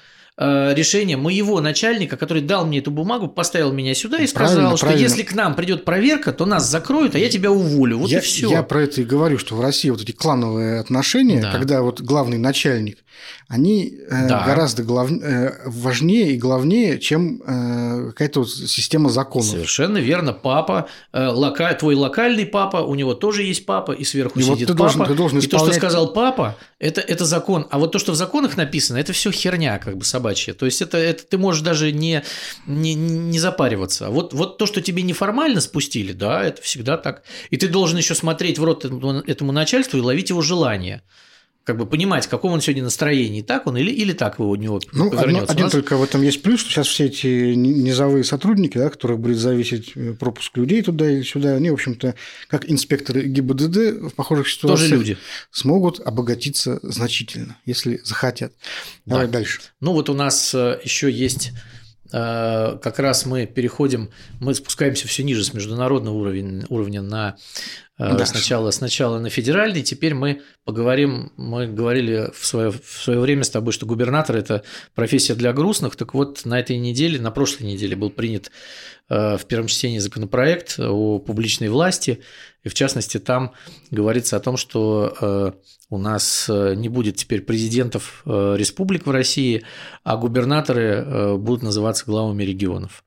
решение моего начальника, который дал мне эту бумагу, поставил меня сюда и сказал, правильно, что правильно. если к нам придет проверка, то нас закроют, а я тебя уволю. Вот я, и все. Я про это и говорю, что в России вот эти клановые отношения, да. когда вот главный начальник они э, да. гораздо глав... Э, важнее и главнее, чем э, какая-то вот система законов. Совершенно верно. Папа, лока... твой локальный папа, у него тоже есть папа, и сверху и сидит вот ты папа. Должен, ты должен исполнять... И то, что сказал папа, это, это закон. А вот то, что в законах написано, это все херня, как бы собачья. То есть это, это ты можешь даже не, не, не запариваться. Вот, вот то, что тебе неформально спустили, да, это всегда так. И ты должен еще смотреть в рот этому, этому начальству и ловить его желание как бы понимать, в каком он сегодня настроении, так он или, или так его у него ну, повернется. Один нас... только в этом есть плюс, что сейчас все эти низовые сотрудники, да, которых будет зависеть э, пропуск людей туда или сюда, они, в общем-то, как инспекторы ГИБДД в похожих ситуациях Тоже люди. смогут обогатиться значительно, если захотят. Давай да. дальше. Ну вот у нас э, еще есть э, как раз мы переходим, мы спускаемся все ниже с международного уровня, уровня на да. Сначала, сначала на федеральный, теперь мы поговорим, мы говорили в свое, в свое время с тобой, что губернатор – это профессия для грустных, так вот на этой неделе, на прошлой неделе был принят э, в первом чтении законопроект о публичной власти, и в частности там говорится о том, что э, у нас не будет теперь президентов республик в России, а губернаторы будут называться главами регионов.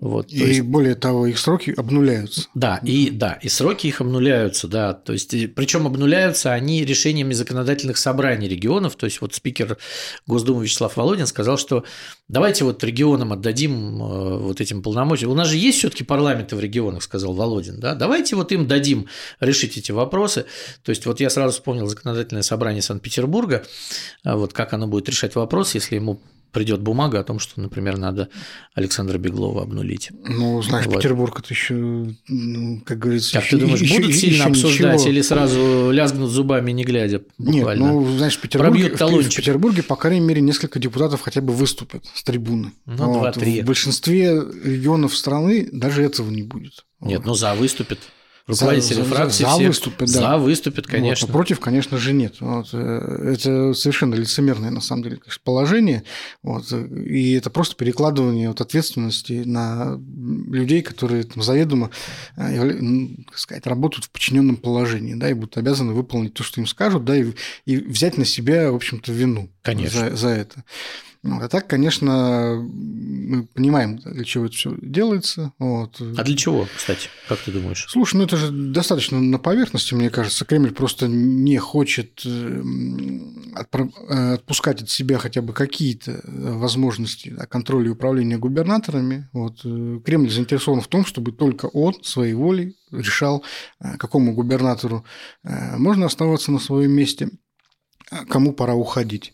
Вот, и есть... более того, их сроки обнуляются. Да, и да, и сроки их обнуляются, да. То есть, причем обнуляются они решениями законодательных собраний регионов. То есть, вот спикер Госдумы Вячеслав Володин сказал, что давайте вот регионам отдадим э, вот этим полномочия. У нас же есть все-таки парламенты в регионах, сказал Володин, да. Давайте вот им дадим решить эти вопросы. То есть, вот я сразу вспомнил законодательное собрание Санкт-Петербурга, а вот как оно будет решать вопрос, если ему придет бумага о том, что, например, надо Александра Беглова обнулить. Ну, знаешь, вот. Петербург это еще, ну, как говорится, как еще, ты думаешь, еще, будут еще, сильно еще обсуждать ничего. или сразу лязгнут зубами, не глядя? Буквально? Нет, ну, знаешь, в Петербурге, в, в Петербурге, по крайней мере, несколько депутатов хотя бы выступят с трибуны. Ну, вот. два-три. В большинстве регионов страны даже этого не будет. Нет, вот. ну за выступит руководители за, фракции за, за выступят, да. За выступят, конечно. Вот, против, конечно же, нет. Вот, э, это совершенно лицемерное, на самом деле, конечно, положение. Вот, и это просто перекладывание вот, ответственности на людей, которые там, заведомо так сказать, работают в подчиненном положении, да, и будут обязаны выполнить то, что им скажут, да, и, и взять на себя, в общем-то, вину конечно. За, за это. Вот. А так, конечно, мы понимаем, для чего это все делается. Вот. А для чего, кстати, как ты думаешь? Слушай, ну это же достаточно на поверхности, мне кажется. Кремль просто не хочет э, отпускать от себя хотя бы какие-то возможности да, контроля и управления губернаторами. Вот. Э, Кремль заинтересован в том, чтобы только он своей волей решал, э, какому губернатору можно оставаться на своем месте, а кому пора уходить.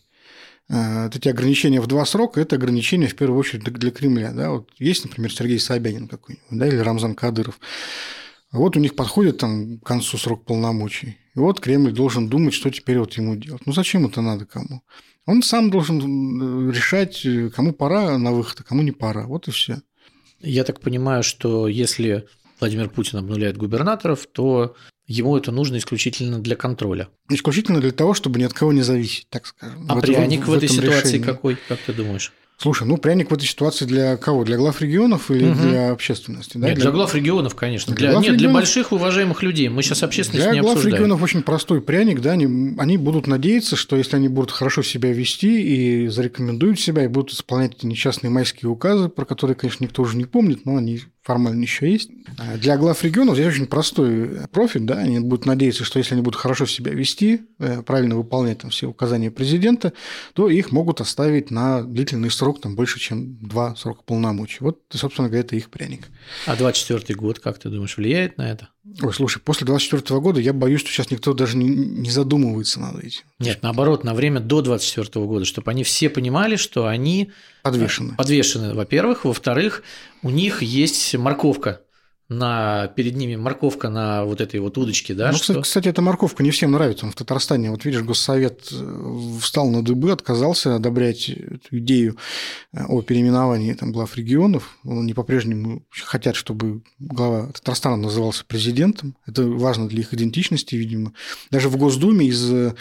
Э, вот эти ограничения в два срока – это ограничения, в первую очередь, для Кремля. Да? Вот есть, например, Сергей Собянин какой-нибудь, да, или Рамзан Кадыров. Вот у них подходит там к концу срок полномочий. И вот Кремль должен думать, что теперь вот ему делать. Ну, зачем это надо кому? Он сам должен э, решать, кому пора на выход, а кому не пора. Вот и все. Я так понимаю, что если Владимир Путин обнуляет губернаторов, то Ему это нужно исключительно для контроля. Исключительно для того, чтобы ни от кого не зависеть, так скажем. А в пряник в, в этой ситуации решении. какой, как ты думаешь? Слушай, ну пряник в этой ситуации для кого? Для глав регионов или угу. для общественности? Да? Нет, для... для глав регионов, конечно. Для, для нет, регионов... для больших уважаемых людей. Мы сейчас общественность для не обсуждаем. Для глав регионов очень простой пряник, да, они, они будут надеяться, что если они будут хорошо себя вести и зарекомендуют себя, и будут исполнять эти несчастные майские указы, про которые, конечно, никто уже не помнит, но они формально еще есть. А для глав регионов здесь очень простой профиль, да, они будут надеяться, что если они будут хорошо себя вести, э, правильно выполнять там все указания президента, то их могут оставить на длительный срок, там больше, чем два срока полномочий. Вот, собственно говоря, это их пряник. А 24 год, как ты думаешь, влияет на это? Ой, слушай, после 24 года я боюсь, что сейчас никто даже не, не задумывается над этим. Нет, наоборот, на время до 24 года, чтобы они все понимали, что они подвешены. Подвешены, во-первых. Во-вторых, у них есть морковка на, перед ними морковка на вот этой вот удочке, да? Ну, что... кстати, эта морковка не всем нравится. В Татарстане, вот видишь, Госсовет э, встал на дыбы, отказался одобрять эту идею э, о переименовании там, глав регионов. Они по-прежнему хотят, чтобы глава Татарстана назывался президентом. Это важно для их идентичности, видимо. Даже в Госдуме из э,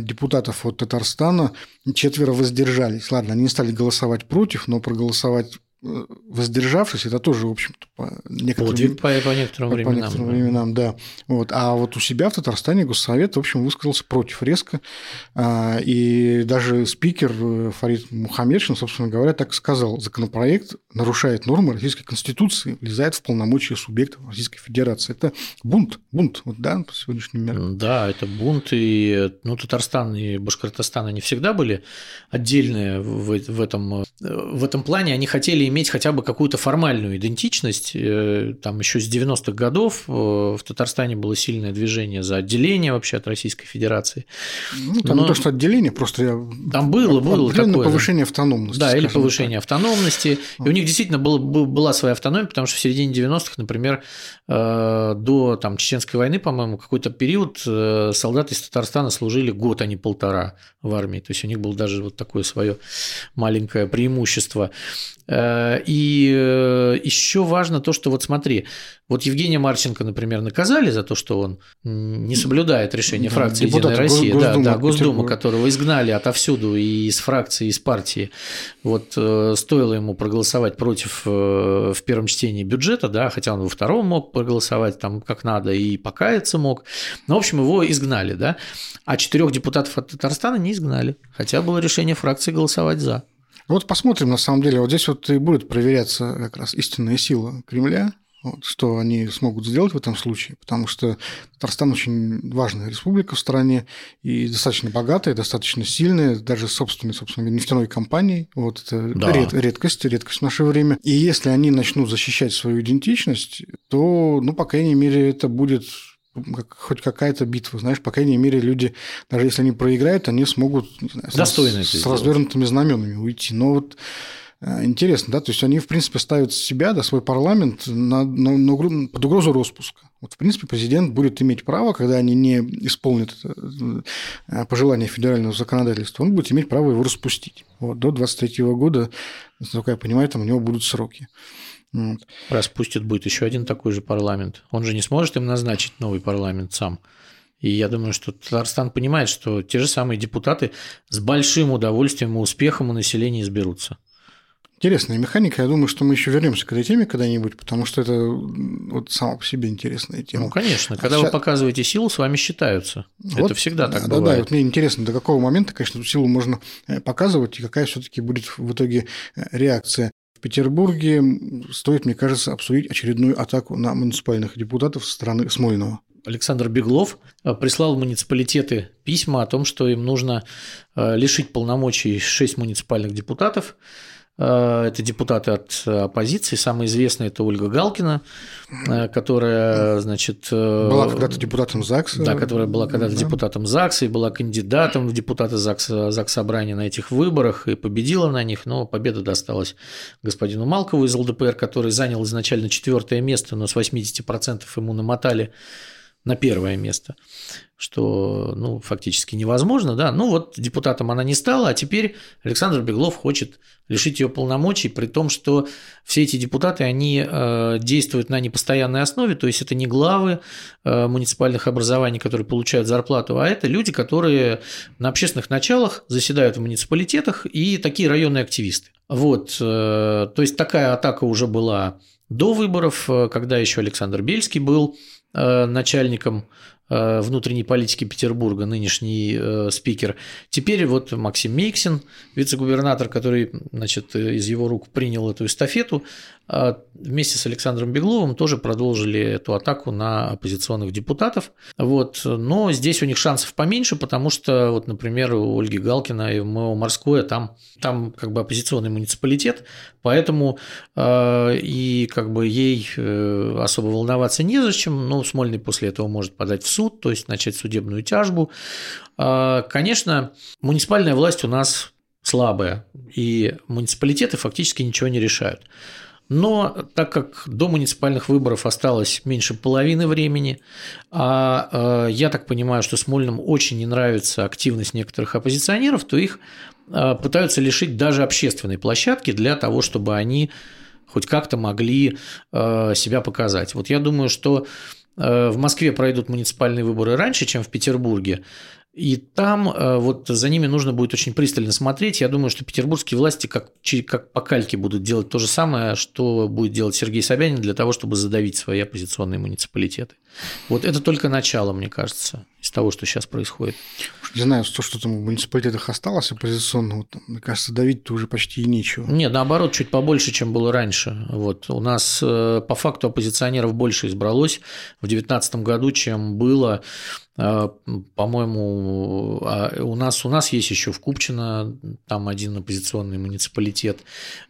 депутатов от Татарстана четверо воздержались. Ладно, они не стали голосовать против, но проголосовать воздержавшись, это тоже, в общем-то, по некоторым, Подвиг по, по некоторым по, временам. По некоторым да. временам, да. Вот. А вот у себя в Татарстане Госсовет, в общем, высказался против резко. А, и даже спикер э, Фарид Мухаммедшин, собственно говоря, так и сказал. Законопроект нарушает нормы Российской Конституции, влезает в полномочия субъектов Российской Федерации. Это бунт, бунт, вот, да, по сегодняшнему меркам. Да, это бунт. И ну, Татарстан и Башкортостан, они всегда были отдельные в, в, этом, э, в этом плане. Они хотели иметь хотя бы какую-то формальную идентичность. Э, там еще с 90-х годов э, в Татарстане было сильное движение за отделение вообще от Российской Федерации. Ну, там Но... не то, что отделение, просто я... Там было, было такое. повышение автономности. Да, или повышение так. автономности. И у них действительно было, была своя автономия, потому что в середине 90-х, например, до там, Чеченской войны, по-моему, какой-то период солдаты из Татарстана служили год, а не полтора в армии. То есть у них было даже вот такое свое маленькое преимущество. Э, и э, еще важно то, что вот смотри, вот Евгения Марченко, например, наказали за то, что он не соблюдает решение да, фракции Единая Россия, Госдума, да, да, Госдуму, которого изгнали отовсюду и из фракции, и из партии. Вот э, стоило ему проголосовать против в первом чтении бюджета, да, хотя он во втором мог проголосовать там как надо и покаяться мог. Но, в общем, его изгнали, да. А четырех депутатов от Татарстана не изгнали, хотя было решение фракции голосовать за. Вот посмотрим, на самом деле, вот здесь вот и будет проверяться как раз истинная сила Кремля, вот, что они смогут сделать в этом случае, потому что Татарстан очень важная республика в стране и достаточно богатая, достаточно сильная, даже собственной, собственно, нефтяной компанией. Вот это да. ред, редкость, редкость в наше время. И если они начнут защищать свою идентичность, то, ну, по крайней мере, это будет хоть какая-то битва, знаешь, по крайней мере, люди, даже если они проиграют, они смогут знаю, Достойно с, с развернутыми знаменами уйти. Но вот интересно, да, то есть они, в принципе, ставят себя, да, свой парламент на, на, на, под угрозу распуска. Вот, в принципе, президент будет иметь право, когда они не исполнят э, пожелания федерального законодательства, он будет иметь право его распустить. Вот, до 23 года, насколько я понимаю, там у него будут сроки. Вот. Распустит будет еще один такой же парламент. Он же не сможет им назначить новый парламент сам. И я думаю, что Татарстан понимает, что те же самые депутаты с большим удовольствием и успехом у населения изберутся. Интересная механика. Я думаю, что мы еще вернемся к этой теме когда-нибудь, потому что это вот сама по себе интересная тема. Ну, конечно. Когда а вы сейчас... показываете силу, с вами считаются. Вот, это всегда так да, бывает. Да, вот мне интересно, до какого момента, конечно, эту силу можно э, показывать, и какая все-таки будет в итоге э, реакция. Петербурге стоит, мне кажется, обсудить очередную атаку на муниципальных депутатов со стороны Смольного. Александр Беглов э, прислал в муниципалитеты письма о том, что им нужно лишить полномочий шесть муниципальных депутатов это депутаты от оппозиции. Самый известный – это Ольга Галкина, э, которая, значит… Э, была когда-то депутатом ЗАГСа. Да, которая была когда-то да. депутатом ЗАГСа и была кандидатом в депутаты ЗАГСа, ЗАГС собрания на этих выборах и победила на них, но победа досталась господину Малкову из ЛДПР, который занял изначально четвертое место, но с 80% ему намотали на первое место что ну, фактически невозможно. Да? Ну вот депутатом она не стала, а теперь Александр Беглов хочет лишить ее полномочий, при том, что все эти депутаты, они э, действуют на непостоянной основе, то есть это не главы э, муниципальных образований, которые получают зарплату, а это люди, которые на общественных началах заседают в муниципалитетах и такие районные активисты. Вот, э, то есть такая атака уже была до выборов, когда еще Александр Бельский был начальником внутренней политики Петербурга, нынешний э, спикер. Теперь вот Максим Мейксин, вице-губернатор, который значит, из его рук принял эту эстафету, вместе с Александром Бегловым тоже продолжили эту атаку на оппозиционных депутатов. Вот. Но здесь у них шансов поменьше, потому что, вот, например, у Ольги Галкина и МО «Морское» там, там как бы оппозиционный муниципалитет, поэтому э, и как бы ей э, особо волноваться незачем. Ну, Смольный после этого может подать в суд, то есть начать судебную тяжбу. Э, конечно, муниципальная власть у нас слабая, и муниципалитеты фактически ничего не решают. Но так как до муниципальных выборов осталось меньше половины времени, а э, я так понимаю, что Смольным очень не нравится активность некоторых оппозиционеров, то их э, пытаются лишить даже общественной площадки для того, чтобы они хоть как-то могли э, себя показать. Вот я думаю, что в Москве пройдут муниципальные выборы раньше, чем в Петербурге. И там э, вот за ними нужно будет очень пристально смотреть. Я думаю, что петербургские власти как, как по кальке будут делать то же самое, что будет делать Сергей Собянин для того, чтобы задавить свои оппозиционные муниципалитеты. Вот это только начало, мне кажется, из того, что сейчас происходит. Не знаю, то, что там в муниципалитетах осталось оппозиционного, мне кажется, давить-то уже почти и нечего. Нет, наоборот, чуть побольше, чем было раньше. Вот. У нас э, по факту оппозиционеров больше избралось в 2019 году, чем было э, по-моему, а у нас, у нас есть еще в Купчино, там один оппозиционный муниципалитет,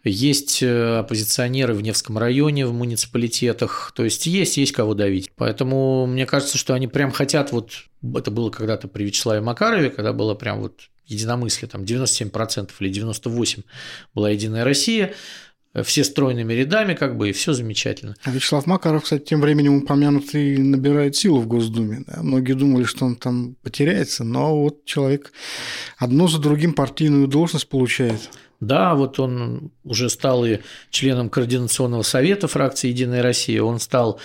есть э, оппозиционеры в Невском районе в муниципалитетах, то есть есть, есть кого давить. Поэтому мне кажется, что они прям хотят вот это было когда-то при Вячеславе Макарове, когда было прям вот единомыслие, там 97% или 98% была Единая Россия, все стройными рядами, как бы, и все замечательно. А Вячеслав Макаров, кстати, тем временем упомянутый набирает силу в Госдуме. Да? Многие думали, что он там потеряется, но вот человек одно за другим партийную должность получает. Да, вот он уже стал и членом Координационного совета фракции «Единая Россия», он стал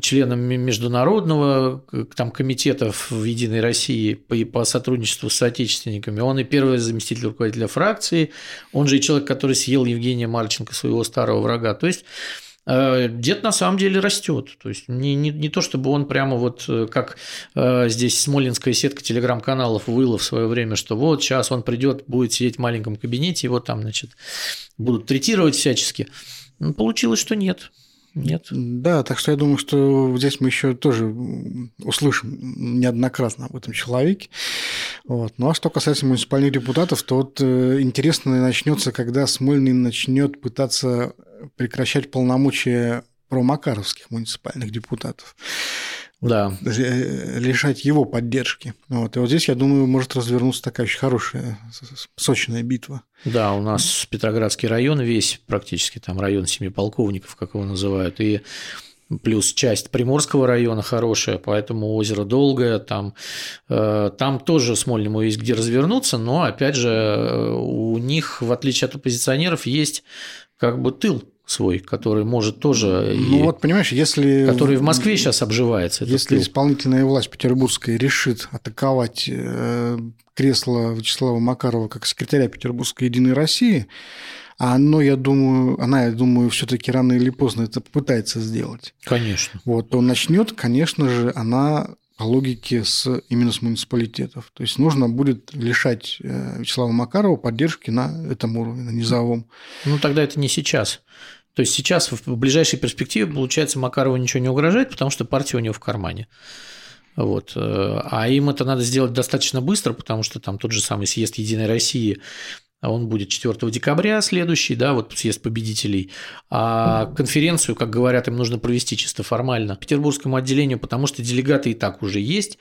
членом международного там, комитета в «Единой России» по, по сотрудничеству с соотечественниками, он и первый заместитель руководителя фракции, он же и человек, который съел Евгения Марченко, своего старого врага. То есть Э, дед на самом деле растет. То есть не, не, не то, чтобы он прямо вот э, как э, здесь смолинская сетка телеграм-каналов выла в свое время, что вот сейчас он придет, будет сидеть в маленьком кабинете, его там, значит, будут третировать всячески. Ну, получилось, что нет. Нет. Да, так что я думаю, что здесь мы еще тоже услышим неоднократно об этом человеке. Вот. Ну а что касается муниципальных депутатов, то вот интересно начнется, когда Смольный начнет пытаться прекращать полномочия промакаровских муниципальных депутатов. Да. Э, лишать его поддержки. Вот. И вот здесь, я думаю, может развернуться такая очень хорошая, сочная битва. Да, у нас Петроградский район весь, практически там район семи полковников, как его называют, и плюс часть Приморского района хорошая, поэтому озеро Долгое, там, э, там тоже Смольному есть где развернуться, но, опять же, э, у них, в отличие от оппозиционеров, есть как бы тыл свой, который может тоже... Ну и... вот, понимаешь, если... Который в Москве сейчас обживается. Если исполнительная власть петербургская решит атаковать э, кресло Вячеслава Макарова как секретаря Петербургской Единой России, а оно, я думаю, она, я думаю, все-таки рано или поздно это попытается сделать. Конечно. Вот, то начнет, конечно же, она по логике с, именно с муниципалитетов. То есть нужно будет лишать э, Вячеслава Макарова поддержки на этом уровне, на низовом. Ну, тогда это не сейчас. То есть сейчас в ближайшей перспективе, получается, Макарову ничего не угрожает, потому что партия у него в кармане. Вот. Э, а им это надо сделать достаточно быстро, потому что там тот же самый съезд Единой России он будет 4 декабря следующий, да, вот съезд победителей. А конференцию, как говорят, им нужно провести чисто формально петербургскому отделению, потому что делегаты и так уже есть.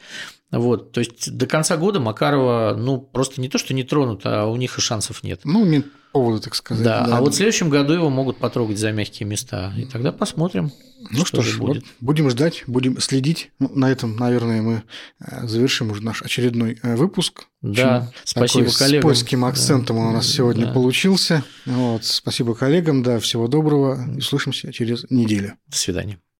Вот, то есть до конца года Макарова, ну, просто не то, что не тронут, а у них и шансов нет. Ну, нет повода, так сказать. Да, да, а вот в следующем году его могут потрогать за мягкие места, и тогда посмотрим. Ну что, что ж, будет. Вот будем ждать, будем следить. Ну, на этом, наверное, мы э, завершим уже наш очередной э, выпуск. Да, спасибо Такой коллегам. С польским акцентом да, он у нас сегодня да. получился. Вот, спасибо коллегам, да, всего доброго. И слышимся через неделю. До свидания.